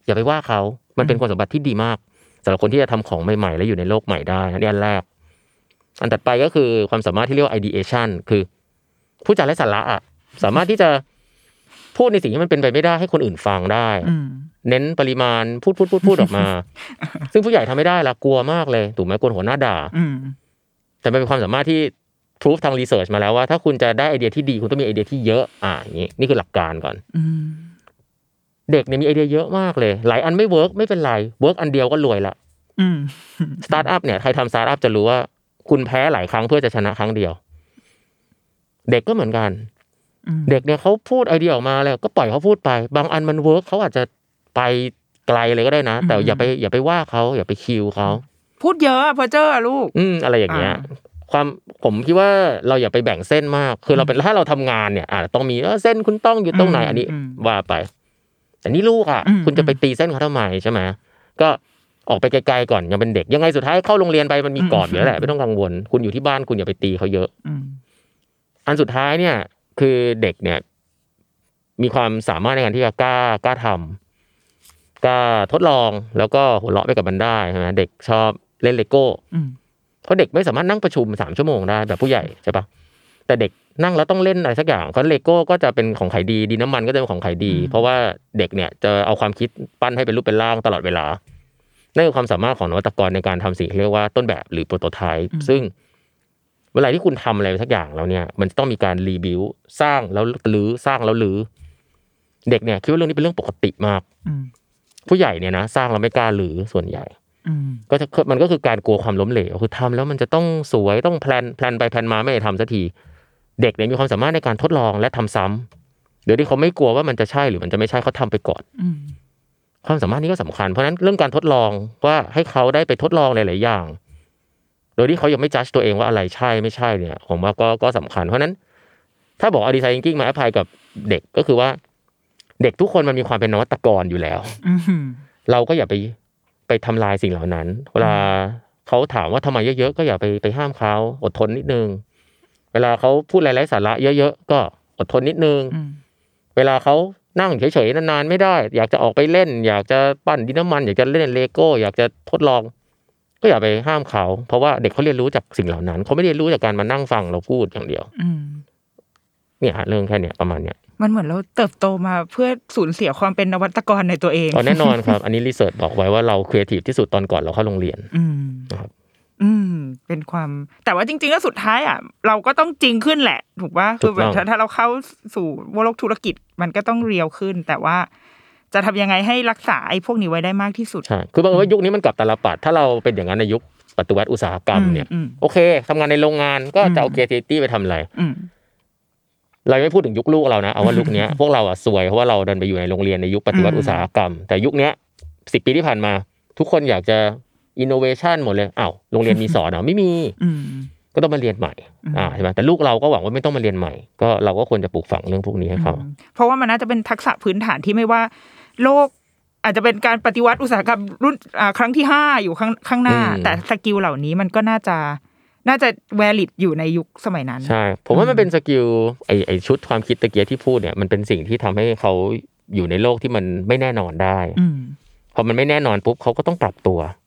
อย่าไปว่าเขา มันเป็นคุณสมบัติที่ดีมากสำหรับคนที่จะทำของใหม่ๆ และอยู่ในโลกใหม่ได้อันนี้อันแรก อันถัดไปก็คือความสามารถที่เรียกว่า ideation คือผู้จาไร้สาระอะสามารถที่จะพูดในสิ่งที่มันเป็นไปไม่ได้ให้คนอื่นฟังได้อืมเน้นปริมาณพูดพูดพูดพูดออกมา ซึ่งผู้ใหญ่ทำไม่ได้ละกลัวมากเลยถูกไหมกลัวหัวหน้าด่าอืมแต่มันเป็นความสามารถที่พ o ูฟทางรีเสิร์ชมาแล้วว่า ถ้าคุณจะได้ไอเดียที่ดีคุณต้องมีไอเดียที่เยอะ อ่าอย่างนี้นี่คือหลักการก่อนอืมเด็กเนี่ยมีไอเดียเยอะมากเลย หลายอันไม่ work ไม่เป็นไร work อันเดียวก็รวยละอืมสตาร์ทอัพเนี่ยใครทำสตาร์ทอัพจะรู้ว่า คุณแพ้หลายครั้งเพื่อจะชนะครั้งเดียว เด็กก็เหมือนกันอืมเด็กเนี่ยเขาพูดไอเดียออกมาแล้ว ก็ปล่อยเขาพูดไป บางอันมัน work เขาอาจจะไปไกลเลยก็ได้นะ แต่อย่าไปอย่าไปว่าเขาอย่าไป kill เขาพูดเยอะอะเพ้อเจ้ออะลูก อืมอะไรอย่างเงี้ยอ่าความผมคิดว่าเราอย่าไปแบ่งเส้นมาก คือเราเป็นถ้าเราทำงานเนี่ยอ่าต้องมีเออเส้นคุณต้องอยู่ตรงไหนอันนี้อืมว่าไป แต่นี่ลูกอะอืมคุณจะไปตีเส้นเขาทำไมใช่ไหมก็ ออกไปไกลๆก่อนยังเป็นเด็ก ยังไงสุดท้ายเข้าโรงเรียนไปมันมีกรอบอยู่แล้วแหละไม่ต้องกังวล คุณอยู่ที่บ้านคุณอย่าไปตีเขาเยอะอืมอันสุดท้ายเนี่ย คือเด็กเนี่ย มีความสามารถในการที่จะกล้ากล้าทำกล้าทดลองแล้วก็หัวเราะไปกับมันได้ใช่ไหมเด็กชอบเล่นเลโก้อืมเพราะเด็กไม่สามารถนั่งประชุมสามชั่วโมงได้แบบผู้ใหญ่ใช่ปะแต่เด็กนั่งแล้วต้องเล่นอะไรสักอย่างเพราะเลโก้ก็จะเป็นของขายดีดินน้ำมันก็จะเป็นของขายดีอืมเพราะว่าเด็กเนี่ยจะเอาความคิดปั้นให้เป็นรูปเป็นร่างตลอดเวลา นั่นคือความสามารถของนวัตกรในการทำสิ่งที่เรียกว่าต้นแบบหรือโปรโตไทป์ซึ่งเวลาที่คุณทำอะไรสักอย่างแล้วเนี่ย มันจะต้องมีการรีบิวสร้างแล้วรื้อสร้างแล้วรื้อเด็กเนี่ยคิดว่าเรื่องนี้เป็นเรื่องปกติมากอืมผู้ใหญ่เนี่ยนะสร้างแล้วไม่กล้ารื้อส่วนใหญ่อืมก็จะมันก็คือการกลัวความล้มเหลวคือทำแล้วมันจะต้องสวยต้อง plan plan ไป plan มาไม่ได้ทำสักทีเด็กเนี่ยมีความสามารถในการทดลองและทำซ้ำโดยที่เขาไม่กลัวว่ามันจะใช่หรือมันจะไม่ใช่เขาทำไปก่อนอืม ความสามารถนี้ก็สำคัญ เพราะฉะนั้นเรื่องการทดลองว่าให้เขาได้ไปทดลองหลาย ๆ อย่าง โดยที่เขายังไม่จัดตัวเองว่าอะไรใช่ไม่ใช่เนี่ย ผมว่าก็ก็สำคัญ เพราะฉะนั้น ถ้าบอกเอาดีไซน์ thinking มา apply กับเด็กก็คือว่า เด็กทุกคนมันมีความเป็นนวัตกรอยู่แล้วอืมเราก็อย่าไปไปทำลายสิ่งเหล่านั้น เวลาเขาถามว่าทำไมเยอะ ๆ ก็อย่าไปไปห้ามเขาอดทนนิดนึง เวลาเขาพูดอะไรไร้สาระเยอะ ๆ ก็อดทนนิดนึงอืมเวลาเขา นั่งเฉยๆนานๆไม่ได้ อยากจะออกไปเล่น อยากจะปั้นดินน้ำมัน อยากจะเล่นเลโก้ อยากจะทดลอง ก็อย่าไปห้ามเขา เพราะว่าเด็กเขาเรียนรู้จากสิ่งเหล่านั้นเขาไม่ได้เรียนรู้จากการมานั่งฟังเราพูดอย่างเดียวอืมเนี่ยฮะเรื่องแค่เนี้ยประมาณเนี้ยมันเหมือนเราเติบโตมาเพื่อสูญเสียความเป็นนวัตกรในตัวเองอ๋อแน่นอนครับ อันนี้ research บอกไว้ว่าเราครีเอทีฟที่สุดตอนก่อนเราเข้าโรงเรียนอืมนะครับ อืม เป็นความแต่ว่าจริง ๆ แล้วสุดท้ายอะ เราก็ต้องจริงขึ้นแหละ ถูกป่ะคือแบบถ้าถ้าเราเข้าสู่โลกธุรกิจมันก็ต้อง real ขึ้น แต่ว่าจะทำยังไงให้รักษาไอ้พวกนี้ไว้ได้มากที่สุดใช่คือบังเอิญว่ายุคนี้มันกลับตาลปัตรถ้าเราเป็นอย่างนั้นในยุคปฏิวัติอุตสาหกรรมเนี่ยอืมโอเคทำงานในโรงงานก็จะเอาอืม creativity ไปทำอะไรอืมเราไม่พูดถึงยุคลูกเรานะเอาว่ายุคเนี้ยพวกเราอะซวยเพราะว่าเราเดินไปอยู่ในโรงเรียนในยุคปฏิวัติอืมอุตสาหกรรม แต่ยุคเนี้ยสิบปีที่ผ่านมา ทุกคนอยากจะ อินโนเวชันหมดเลยอ้าวโรงเรียนมีสอนเหรอไม่มีอืมก็ต้องมาเรียนใหม่อ่าใช่ไหมแต่ลูกเราก็หวังว่าไม่ต้องมาเรียนใหม่ ก็เราก็ควรจะปลูกฝังเรื่องพวกนี้ให้เขาอืมเพราะว่ามันน่าจะเป็นทักษะพื้นฐานที่ไม่ว่า โลกอาจจะเป็นการปฏิวัติอุตสาหกรรมรุ่นอ่าครั้งที่ห้าอยู่ข้างข้างหน้าอืมแต่ skill เหล่านี้มันก็น่าจะน่าจะ valid อยู่ในยุคสมัยนั้น ใช่ ผมว่ามันเป็น skill ไอ้ไอ้ชุดความคิดตะกี้ที่พูดเนี่ยมันเป็นสิ่งที่ทำให้เขาอยู่ในโลกที่มันไม่แน่นอนได้อืมพอมันไม่แน่นอนปุ๊บเขาก็ต้องปรับตัวอืม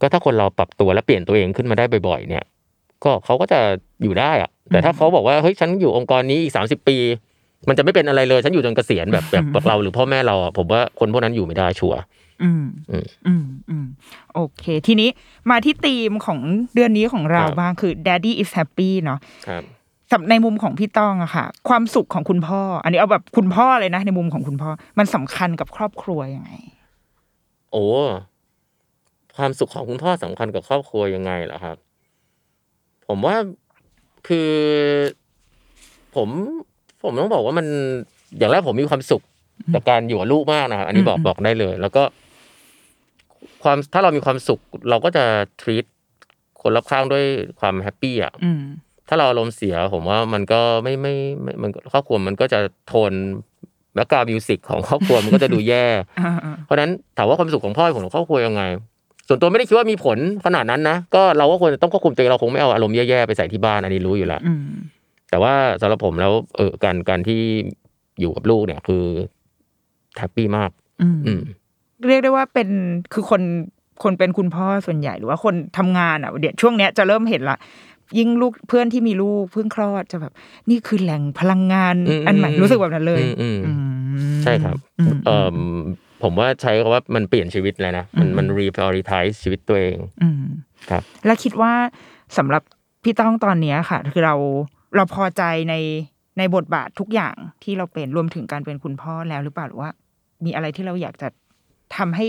ก็ถ้าคนเราปรับตัวและเปลี่ยนตัวเองขึ้นมาได้บ่อยๆ เนี่ย ก็เขาก็จะอยู่ได้อะแต่ถ้าเขาบอกว่าเฮ้ยฉันอยู่องค์กรนี้อีกสามสิบปี มันจะไม่เป็นอะไรเลย ฉันอยู่จนเกษียณแบบแบบแบบเราหรือพ่อแม่เราอะผมว่าคนพวกนั้นอยู่ไม่ได้ชัวร์อืมอืมอืมอืมโอเค ทีนี้มาที่ธีมของเดือนนี้ของเราครับบ้างคือ daddy is happy เนาะครับสำในมุมของพี่ต้องอะค่ะ ความสุขของคุณพ่อ อันนี้เอาแบบคุณพ่อเลยนะ ในมุมของคุณพ่อ มันสำคัญกับครอบครัวยังไง โอ้ ความสุขของคุณพ่อสำคัญกับครอบครัวยังไงเหรอครับ ผมว่าคือ ผม ผมต้องบอกว่ามันอย่างแรกผมมีความสุขกับการอยู่กับลูกมากนะครับอันนี้บอกอืมบอกได้เลย แล้วก็ ความถ้าเรามีความสุข เราก็จะ treat คนรอบข้างด้วยความ happy อะอืมถ้าเราอารมณ์เสีย ผมว่ามันก็ไม่ไม่ไม่มันครอบครัวมันก็จะโทน background music ของครอบครัวมันก็จะดูแย่อ่าอ่าเพราะฉะนั้นถามว่าความสุขของพ่อของครอบครัวยังไง ส่วนตัวไม่ได้คิดว่ามีผลขนาดนั้นนะก็เราก็ควรจะต้องควบคุมตัวเองเราคงไม่เอาอารมณ์แย่ๆไปใส่ที่บ้านอันนี้รู้อยู่แล้วอืมแต่ว่าสำหรับผมแล้วเออการการที่อยู่กับลูกเนี่ยคือแฮปปี้มาก อืมอืมเรียกได้ว่าเป็นคือคนคนเป็นคุณพ่อส่วนใหญ่หรือว่าคนทำงานอะเดี๋ยวช่วงเนี้ยจะเริ่มเห็นละยิ่งลูกเพื่อนที่มีลูกเพิ่งคลอดจะแบบ นี่คือแหล่งพลังงานอืมอันใหม่รู้สึกแบบนั้นเลยอืมอืมอืมใช่ครับอืมเออ ผมว่าใช้คำว่ามันเปลี่ยนชีวิตเลยนะ มันอืมมัน reprioritize ชีวิตตัวเองอืมครับ แล้วคิดว่าสำหรับพี่ต้องตอนเนี้ยค่ะ คือเราเราพอใจในในบทบาททุกอย่างที่เราเป็นรวมถึงการเป็นคุณพ่อแล้วหรือเปล่าหรือว่า มีอะไรที่เราอยากจะทำให้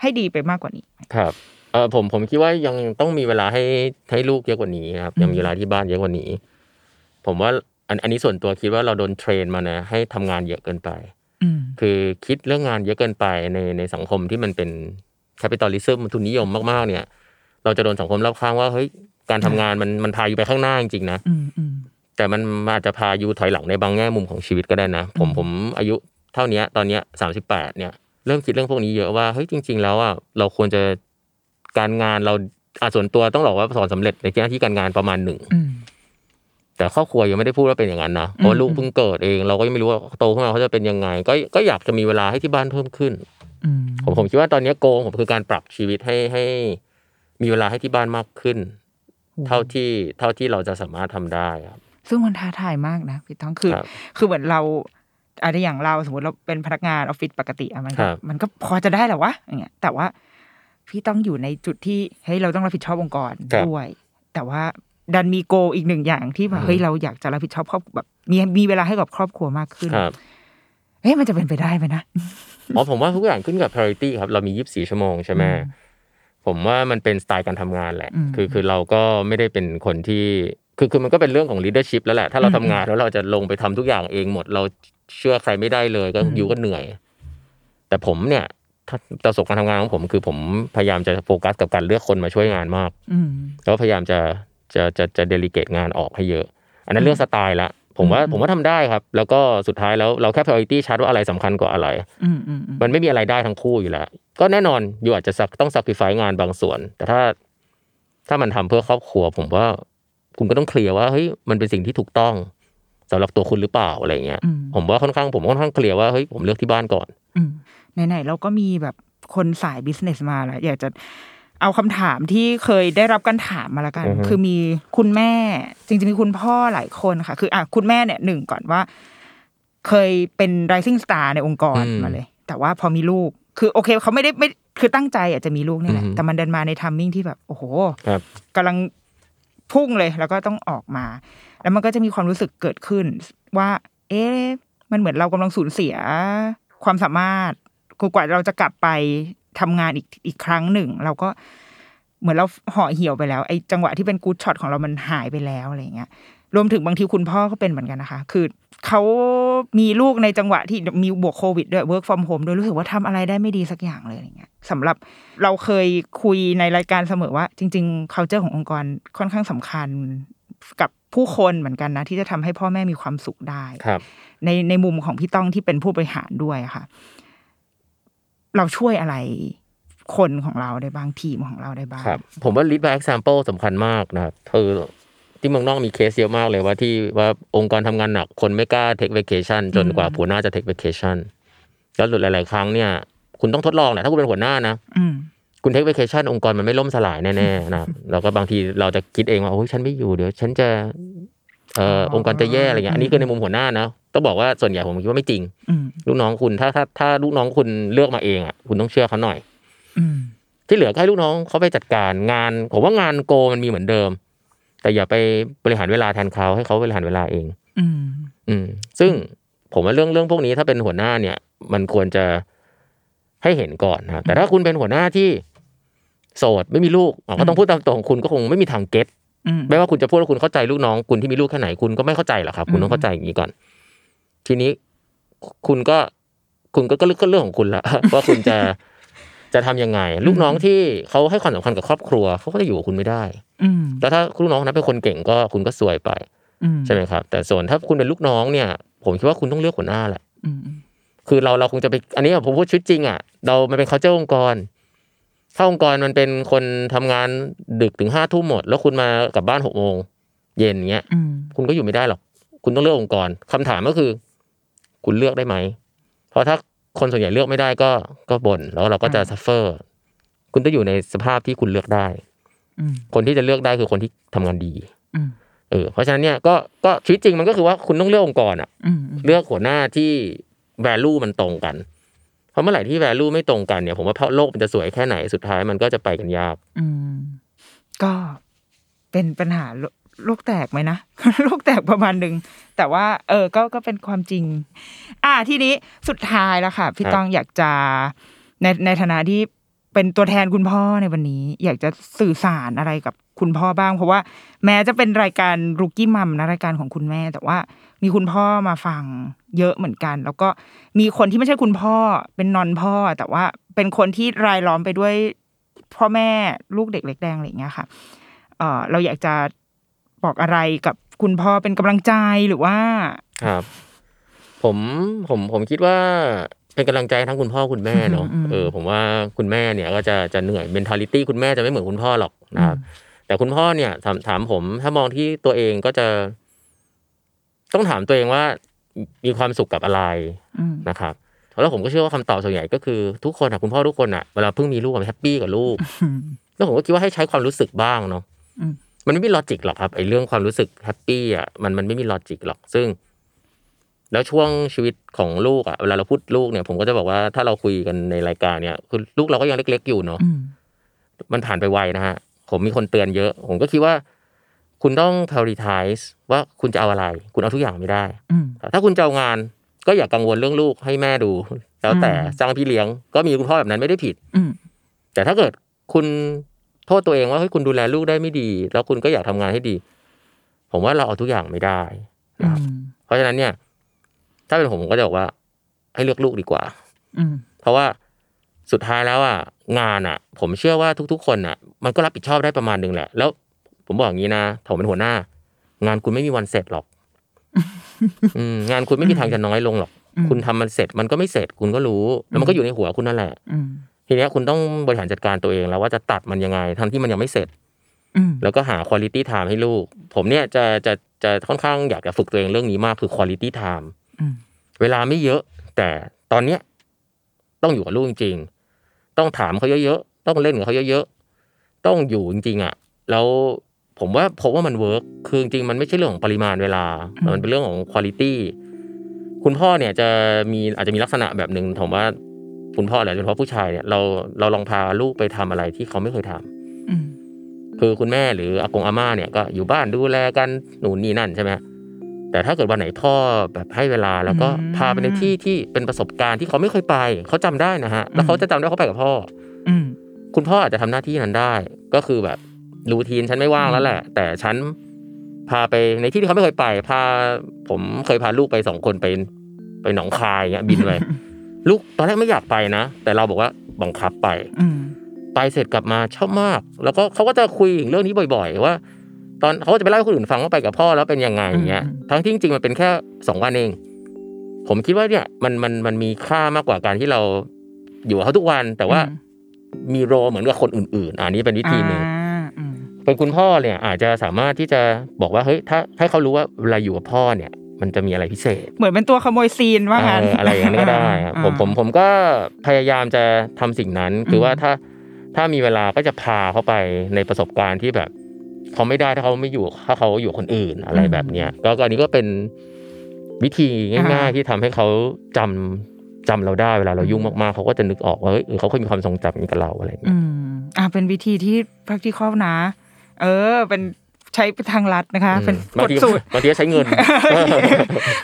ให้ดีไปมากกว่านี้ ครับเออผมผมคิดว่ายังต้องมีเวลาให้ให้ลูกเยอะกว่านี้ครับอืมยังมีเวลาที่บ้านเยอะกว่านี้ ผมว่าอันอันนี้ส่วนตัวคิดว่าเราโดนเทรนมานะให้ทำงานเยอะเกินไปอืม คือคิดเรื่องงานเยอะเกินไปในในสังคมที่มันเป็น capitalism ทุนนิยมมากๆ เนี่ย เราจะโดนสังคมรอบข้างว่าเฮ้ยการทำงานมันมันพา you ไปข้างหน้าจริงๆนะอืมอืมแต่มันอาจจะพา you ถอยหลังในบางแง่มุมของชีวิตก็ได้นะ ผมผมอายุเท่าเนี้ยตอนเนี้ยสามสิบแปดเนี่ยเริ่มคิดเรื่องพวกนี้เยอะว่าเฮ้ยจริง ๆ แล้วอะเราควรจะการงานเราอะส่วนตัวต้องบอกว่าสอนสำเร็จในหน้าที่การงานประมาณหนึ่งอืม แต่ครอบครัวยังไม่ได้พูดว่าเป็นอย่างนั้นนะเพราะว่าลูกเพิ่งเกิดเอง เราก็ยังไม่รู้ว่าโตขึ้นมาเขาจะเป็นยังไง ก็ก็อยากจะมีเวลาให้ที่บ้านเพิ่มขึ้นอืมผมผมคิดว่าตอนนี้โกงผมคือการปรับชีวิตให้ให้มีเวลาให้ที่บ้านมากขึ้น เท่าที่เท่าที่เราจะสามารถทำได้ครับ ซึ่งมันท้าทายมากนะพี่ต้องคือครับคือเหมือนเราอะไรอย่างเราสมมติเราเป็นพนักงานออฟฟิศปกติอะมันก็ครับมันก็พอจะได้แหละวะอย่างเงี้ยแต่ว่าพี่ต้องอยู่ในจุดที่เฮ้ยเราต้องรับผิดชอบองค์กรด้วย แต่ว่า ดันมีโกอีกหนึ่งอย่างที่แบบเฮ้ยเราอยากจะรับผิดชอบครอบแบบมีมีเวลาให้กับครอบครัวมากขึ้นครับเฮ้ยมันจะเป็นไปได้ไหมนะอ๋อผมว่าทุกอย่างขึ้นกับ priority ครับ เรามี24ชั่วโมงใช่ไหมอืมผมว่ามันเป็นสไตล์การทำงานแหละอืมคือคือเราก็ไม่ได้เป็นคนที่ คือคือมันก็เป็นเรื่องของ leadership แล้วแหละ ถ้าเราอืมทำงานแล้วเราจะลงไปทำทุกอย่างเองหมด เราเชื่อใครไม่ได้เลยก็อืมอยู่ก็เหนื่อย แต่ผมเนี่ยถ้าประสบการณ์ทำงานของผม คือผมพยายามจะโฟกัสกับการเลือกคนมาช่วยงานมากอืมแล้วพยายามจะ จะจะจะเดลิเกตงานออกให้เยอะ อันนั้นเรื่องสไตล์ละผมว่าอืมผมว่าทำได้ครับ แล้วก็สุดท้ายแล้วเราแค่ priority ชัดว่าอะไรสำคัญกว่าอะไรอืมอืมอืมมันไม่มีอะไรได้ทั้งคู่อยู่แล้ว ก็แน่นอนอยู่อาจจะ sac- ต้อง sacrifice งานบางส่วน แต่ถ้าถ้ามันทำเพื่อครอบครัว ผมว่าคุณก็ต้องเคลียร์ว่าเฮ้ยมันเป็นสิ่งที่ถูกต้องสำหรับตัวคุณหรือเปล่าอะไรเงี้ยอืมผมว่าค่อนข้างผมค่อนข้างเคลียร์ว่าเฮ้ยผมเลือกที่บ้านก่อนอืมไหนๆเราก็มีแบบคนสายบิสเนสมาแล้วอยากจะ เอาคำถามที่เคยได้รับการถามมาแล้วกันอือฮึคือมีคุณแม่ จริงๆมีคุณพ่อหลายคนค่ะ คืออะคุณแม่เนี่ยหนึ่งก่อนว่า เคยเป็น rising star ในองค์กรมาเลย แต่ว่าพอมีลูก คือโอเคเขาไม่ได้ไม่คือตั้งใจอาจจะมีลูกนี่แหละแต่มันเดินมาในทัมมิ่งที่แบบ โอ้โหครับกำลังพุ่งเลยแล้วก็ต้องออกมา แล้วมันก็จะมีความรู้สึกเกิดขึ้น ว่า เอ๊ะมันเหมือนเรากำลังสูญเสียความสามารถคือกว่าเราจะกลับไป ทำงานอีกอีกครั้งหนึ่ง เราก็เหมือนเราห่อเหี่ยวไปแล้วไอ้จังหวะที่เป็นกู๊ดช็อตของเรามันหายไปแล้วอะไรอย่างเงี้ยรวมถึงบางทีคุณพ่อก็เป็นเหมือนกันนะคะ คือเขามีลูกในจังหวะที่มีบวกโควิดด้วย work from home ด้วยรู้สึกว่าทำอะไรได้ไม่ดีสักอย่างเลยอย่างเงี้ยสำหรับเราเคยคุยในรายการเสมอว่า จริง ๆ culture ขององค์กรค่อนข้างสำคัญกับผู้คนเหมือนกันนะ ที่จะทำให้พ่อแม่มีความสุขได้ครับในในมุมของพี่ต้องที่เป็นผู้บริหารด้วยอะค่ะ เราช่วยอะไรคนของเราได้บ้างทีมของเราได้บ้างครับ ผมว่า lead by example สำคัญมากนะครับคือที่เมืองนอกมีเคสเยอะมากเลยว่าที่ว่าองค์กรทำงานหนักคนไม่กล้า take vacation จนกว่าหัวหน้าจะ take vacation แล้วหลาย ๆ ครั้งเนี่ย คุณต้องทดลองแหละถ้าคุณเป็นหัวหน้านะอืมคุณ take vacation องค์กรมันไม่ล่มสลายแน่ๆนะครับแล้วก็บางทีเราจะคิดเองว่าโอ้ยฉันไม่อยู่เดี๋ยว ฉันจะเอ่อองค์กรจะแย่อะไรเงี้ยอันนี้คือในมุมหัวหน้านะ ต้องบอกว่าส่วนใหญ่ผมคิดว่าไม่จริงอืมลูกน้องคุณถ้าถ้าถ้าลูกน้องคุณเลือกมาเองอะคุณต้องเชื่อเขาหน่อยอืมที่เหลือก็ให้ลูกน้องเขาไปจัดการงาน ผมว่างานโกมันมีเหมือนเดิม แต่อย่าไปบริหารเวลาแทนเขาให้เขาบริหารเวลาเอง อืมอืมซึ่งผมว่าเรื่องเรื่องพวกนี้ถ้าเป็นหัวหน้าเนี่ย มันควรจะให้เห็นก่อนนะครับแต่ถ้าคุณเป็นหัวหน้าที่โสดไม่มีลูกอะก็ต้องพูดตามตรงคุณก็คงไม่มีทางเก็ตอืมไม่ว่าคุณจะพูดว่าคุณเข้าใจลูกน้อง คุณที่มีลูกแค่ไหนคุณก็ไม่เข้าใจหรอกครับ คุณต้องเข้าใจอย่างนี้ก่อน ทีนี้คุณก็คุณก็ก็เรื่องก็เรื่องของคุณละว่าคุณจะจะทำยังไง ลูกน้องที่เขาให้ความสำคัญกับครอบครัวเขาก็จะอยู่กับคุณไม่ได้ อืมแล้วถ้าลูกน้องคนนั้นเป็นคนเก่งก็คุณก็ซวยไปอืมใช่ไหมครับ แต่ส่วนถ้าคุณเป็นลูกน้องเนี่ย ผมคิดว่าคุณต้องเลือกหัวหน้าแหละอืมคือเราเราคงจะไปอันนี้ผมพูดชีวิตจริงอะเรามันเป็น culture องค์กรถ้าองค์กรมันเป็นคนทำงานดึกถึงห้าทุ่มหมด แล้วคุณมากลับบ้านหกโมงเย็นเงี้ยอืมคุณก็อยู่ไม่ได้หรอก คุณต้องเลือกองค์กรคำถามก็คือ คุณเลือกได้ไหม เพราะถ้าคนส่วนใหญ่เลือกไม่ได้ก็ก็บ่นแล้วเราก็จะซัฟเฟอร์ คุณต้องอยู่ในสภาพที่คุณเลือกได้อืมคนที่จะเลือกได้คือคนที่ทำงานดีอืมเออเพราะฉะนั้นเนี่ยก็ก็ชีวิตจริงมันก็คือว่าคุณต้องเลือกองค์กรอะอืมเลือกหัวหน้าที่ value มันตรงกัน เพราะเมื่อไหร่ที่ value ไม่ตรงกันเนี่ยผมว่าโลกมันจะสวยแค่ไหนสุดท้ายมันก็จะไปกันยาก อืมก็เป็นปัญหาโลโลกแตกไหมนะโลกแตกประมาณหนึ่งแต่ว่า เออก็ก็เป็นความจริง อ่าทีนี้สุดท้ายแล้วค่ะ พี่ครับต้องอยากจะในในฐานะที่เป็นตัวแทนคุณพ่อในวันนี้ อยากจะสื่อสารอะไรกับคุณพ่อบ้าง เพราะว่าแม้จะเป็นรายการรุกี้มัมนะรายการของคุณแม่ แต่ว่ามีคุณพ่อมาฟังเยอะเหมือนกัน แล้วก็มีคนที่ไม่ใช่คุณพ่อเป็นนอนพ่อ แต่ว่าเป็นคนที่รายล้อมไปด้วยพ่อแม่ลูกเด็กเล็กแดงอะไรอย่างเงี้ยค่ะเออเราอยากจะ บอกอะไรกับคุณพ่อเป็นกำลังใจหรือว่า ครับ ผมผมผมคิดว่าเป็นกำลังใจทั้งคุณพ่อคุณแม่เนาะอืมเออผมว่าคุณแม่เนี่ยก็จะจะเหนื่อย mentality คุณแม่จะไม่เหมือนคุณพ่อหรอกนะครับแต่คุณพ่อเนี่ยถามถามผมถ้ามองที่ตัวเองก็จะ ต้องถามตัวเองว่ามีความสุขกับอะไรอืมนะครับแล้วผมก็เชื่อว่าคำตอบส่วนใหญ่ก็คือทุกคนอะคุณพ่อทุกคนอะเวลาเพิ่งมีลูกอะแฮปปี้กับลูกอืมแล้วผมก็คิดว่าให้ใช้ความรู้สึกบ้างเนาะอื มมันไม่มีลอจิกหรอกครับไอ้เรื่องความรู้สึกแฮปปี้อะมันมันไม่มีลอจิกหรอกซึ่ง แล้วช่วงชีวิตของลูกอะเวลาเราพูดลูกเนี่ย ผมก็จะบอกว่าถ้าเราคุยกันในรายการเนี่ยคือลูกเราก็ยังเล็ก ๆ อยู่เนาะอืมมันผ่านไปไวนะฮะผมมีคนเตือนเยอะ ผมก็คิดว่า คุณต้อง prioritize ว่าคุณจะเอาอะไร คุณเอาทุกอย่างไม่ได้อืมถ้าคุณจะเอางาน ก็อย่ากังวลเรื่องลูกให้แม่ดู แล้วแต่อืมจ้างพี่เลี้ยง ก็มีคุณพ่อแบบนั้นไม่ได้ผิดอืมแต่ถ้าเกิดคุณ โทษตัวเองว่าเฮ้ยคุณดูแลลูกได้ไม่ดี แล้วคุณก็อยากทำงานให้ดี ผมว่าเราเอาทุกอย่างไม่ได้อืนะครับมเพราะฉะนั้นเนี่ย ถ้าเป็นผมผมก็จะบอกว่า ให้เลือกลูกดีกว่า อืมเพราะว่าสุดท้ายแล้วอะงานอะ ผมเชื่อว่าทุก ๆ คนอะ มันก็รับผิดชอบได้ประมาณหนึงแหละ แล้ว ผมบอกอย่างนี้นะผมเป็นหัวหน้า งานคุณไม่มีวันเสร็จหรอกอืมงานคุณไม่มีทางจะน้อยลงหรอกอืมคุณทำมันเสร็จมันก็ไม่เสร็จคุณก็รู้แล้วมันก็อยู่ในหัวคุณนั่นแหละอืม ทีเนี้ยคุณต้องบริหารจัดการตัวเองแล้วว่าจะตัดมันยังไง ทั้งที่มันยังไม่เสร็จอืมแล้วก็หา quality time ให้ลูก ผมเนี่ยจะจะจะค่อนข้างอยากจะฝึกตัวเองเรื่องนี้มากคือ quality time อืมเวลาไม่เยอะ แต่ตอนเนี้ยต้องอยู่กับลูกจริงๆต้องถามเขาเยอะๆต้องเล่นกับเขาเยอะๆต้องอยู่จริงๆอะ แล้วผมว่าผมว่ามันเวิร์กคือจริงๆมันไม่ใช่เรื่องของปริมาณเวลา มันเป็นเรื่องของคุณ i t y คุณพ่อเนี่ยจะมีอาจจะมีลักษณะแบบหนึ่งผมว่า คุณพ่อแหละโดยเฉพาะผู้ชายเนี่ยเราเราลองพาลูกไปทำอะไรที่เขาไม่เคยทำอืมคือคุณแม่หรืออากงอาม่าเนี่ยก็อยู่บ้านดูแลกันหนูนนี่นั่นใช่ไหมแต่ถ้าเกิดวันไหนพ่อแบบให้เวลาแล้วก็อืมพาไปในที่ที่เป็นประสบการณ์ที่เขาไม่เคยไป เขาจำได้นะฮะ แล้วเขาจะจำได้เขาไปกับพ่อ อืมคุณพ่ออาจจะทำหน้าที่นั้นได้ ก็คือแบบรูทีนฉันไม่ว่างแล้วแหละ แต่ฉันพาไปในที่ที่เขาไม่เคยไป พาผมเคยพาลูกไปสองคนไปไปหนองคายเงี้ยบินไป ลูกตอนแรกไม่อยากไปนะ แต่เราบอกว่าบังคับไปอืมไปเสร็จกลับมาชอบมาก แล้วก็เขาก็จะคุยถึงเรื่องนี้บ่อย ๆ ว่า ตอนเขาก็จะไปเล่าให้คนอื่นฟังว่าไปกับพ่อแล้วเป็นยังไงเงี้ยอืมทั้งที่จริงๆมันเป็นแค่สองวันเอง ผมคิดว่าเนี่ยมันมันมันมีค่ามากกว่าการที่เราอยู่กับเขาทุกวันแต่ว่าอืมมีโรเหมือนกับคนอื่น ๆ อันนี้เป็นวิธีหนึ่งอ่าอืมเป็นคุณพ่อเนี่ยอาจจะสามารถที่จะบอกว่าเฮ้ยถ้าให้เขารู้ว่าเวลาอยู่กับพ่อเนี่ย มันจะมีอะไรพิเศษ เหมือนเป็นตัวขโมยซีนว่างั้นเอออะไรอย่างนี้นก็ได้ครับผมผมผมก็พยายามจะทำสิ่งนั้น คือว่าถ้าถ้ามีเวลาก็จะพาเขาไปในประสบการณ์ที่แบบเขาไม่ได้ถ้าเขาไม่อยู่ถ้าเขาอยู่กับคนอื่นอะไรแบบเนี้ยก็ก็อันนี้ก็เป็นวิธีง่าย ๆ ที่ทำให้เขาจำจำเราได้เวลาเรายุ่งมากๆเขาก็จะนึกออกว่าเฮ้ยเออเขาเคยมีความทรงจำอย่างนี้กับเราอะไรอย่างเงี้อืยมอ่าเป็นวิธีที่ practical นะ เออ เป็น ใช้ทางลัดนะคะ เป็นบากงดทีสูตรบางทีก็ใช้เงิน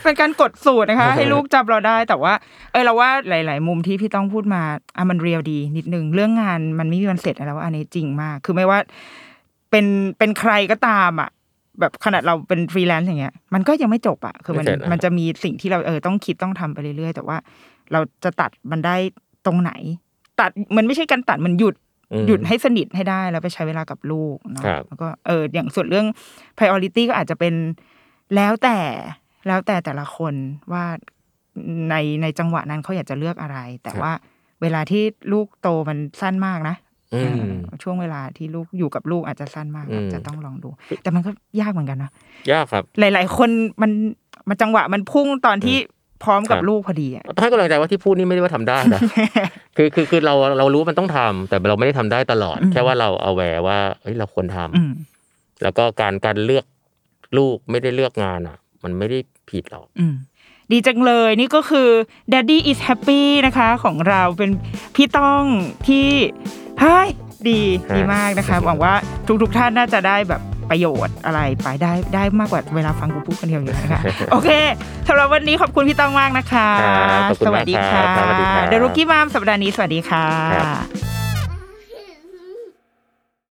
เป็นการกดสูตรนะคะ ให้ลูกจำเราได้แต่ว่า เออเราว่าหลาย ๆ มุมที่พี่ต้องพูดมาอะมัน real ดี นิดนึงเรื่องงานมันไม่มีวันเสร็จแล้วอันนี้จริงมาก คือไม่ว่า เป็นเป็นใครก็ตามอะแบบขนาดเราเป็นฟรีแลนซ์อย่างเงี้ยมันก็ยังไม่จบอะคือมันไม่เสร็จอะมันจะมีสิ่งที่เราเออต้องคิดต้องทำไปเรื่อย ๆ แต่ว่า เราจะตัดมันได้ตรงไหน ตัดมันไม่ใช่การตัดมันหยุดอืม หยุดให้สนิทให้ได้แล้วไปใช้เวลากับลูกเนาะครับแล้วก็เอออย่างส่วนเรื่อง priority ก็อาจจะเป็นแล้วแต่แล้วแต่แต่ละคนว่าในในจังหวะนั้นเขาอยากจะเลือกอะไร แต่ว่าเวลาที่ลูกโตมันสั้นมากนะอืมเออช่วงเวลาที่ลูกอยู่กับลูกอาจจะสั้นมากอืมอาจจะต้องลองดู แต่มันก็ยากเหมือนกันนะยากครับ หลาย ๆ คนมันมันจังหวะมันพุ่งตอนที่ พร้อมกับครับลูกพอดีอะให้กำลังใจว่าที่พูดนี่ไม่ได้ว่าทำได้นะคือคือคือเราเรารู้ว่ามันต้องทำแต่เราไม่ได้ทำได้ตลอดอืมแค่ว่าเราเอาแวร์ว่าเฮ้ยเราควรทำอืมแล้วก็การการเลือกลูกไม่ได้เลือกงานอะ มันไม่ได้ผิดหรอกอืมดีจังเลยนี่ก็คือ Daddy is happy นะคะของเราเป็นพี่ต้องที่เฮ้ยดีฮะดีมากนะคะหวังว่าทุกๆท่านน่าจะได้แบบ ประโยชน์อะไรไปได้ได้มากกว่าเวลาฟังกูพูดคนเดียวอยู่นะคะโอเคสำหรับวันนี้ขอบคุณพี่ต้องมากนะคะครับขอบคุณสมากวัสดีครัค่ะบครับสวัสดีครับเดรุกี้มามสัปดาห์นี้สวัสดีค่ะครับ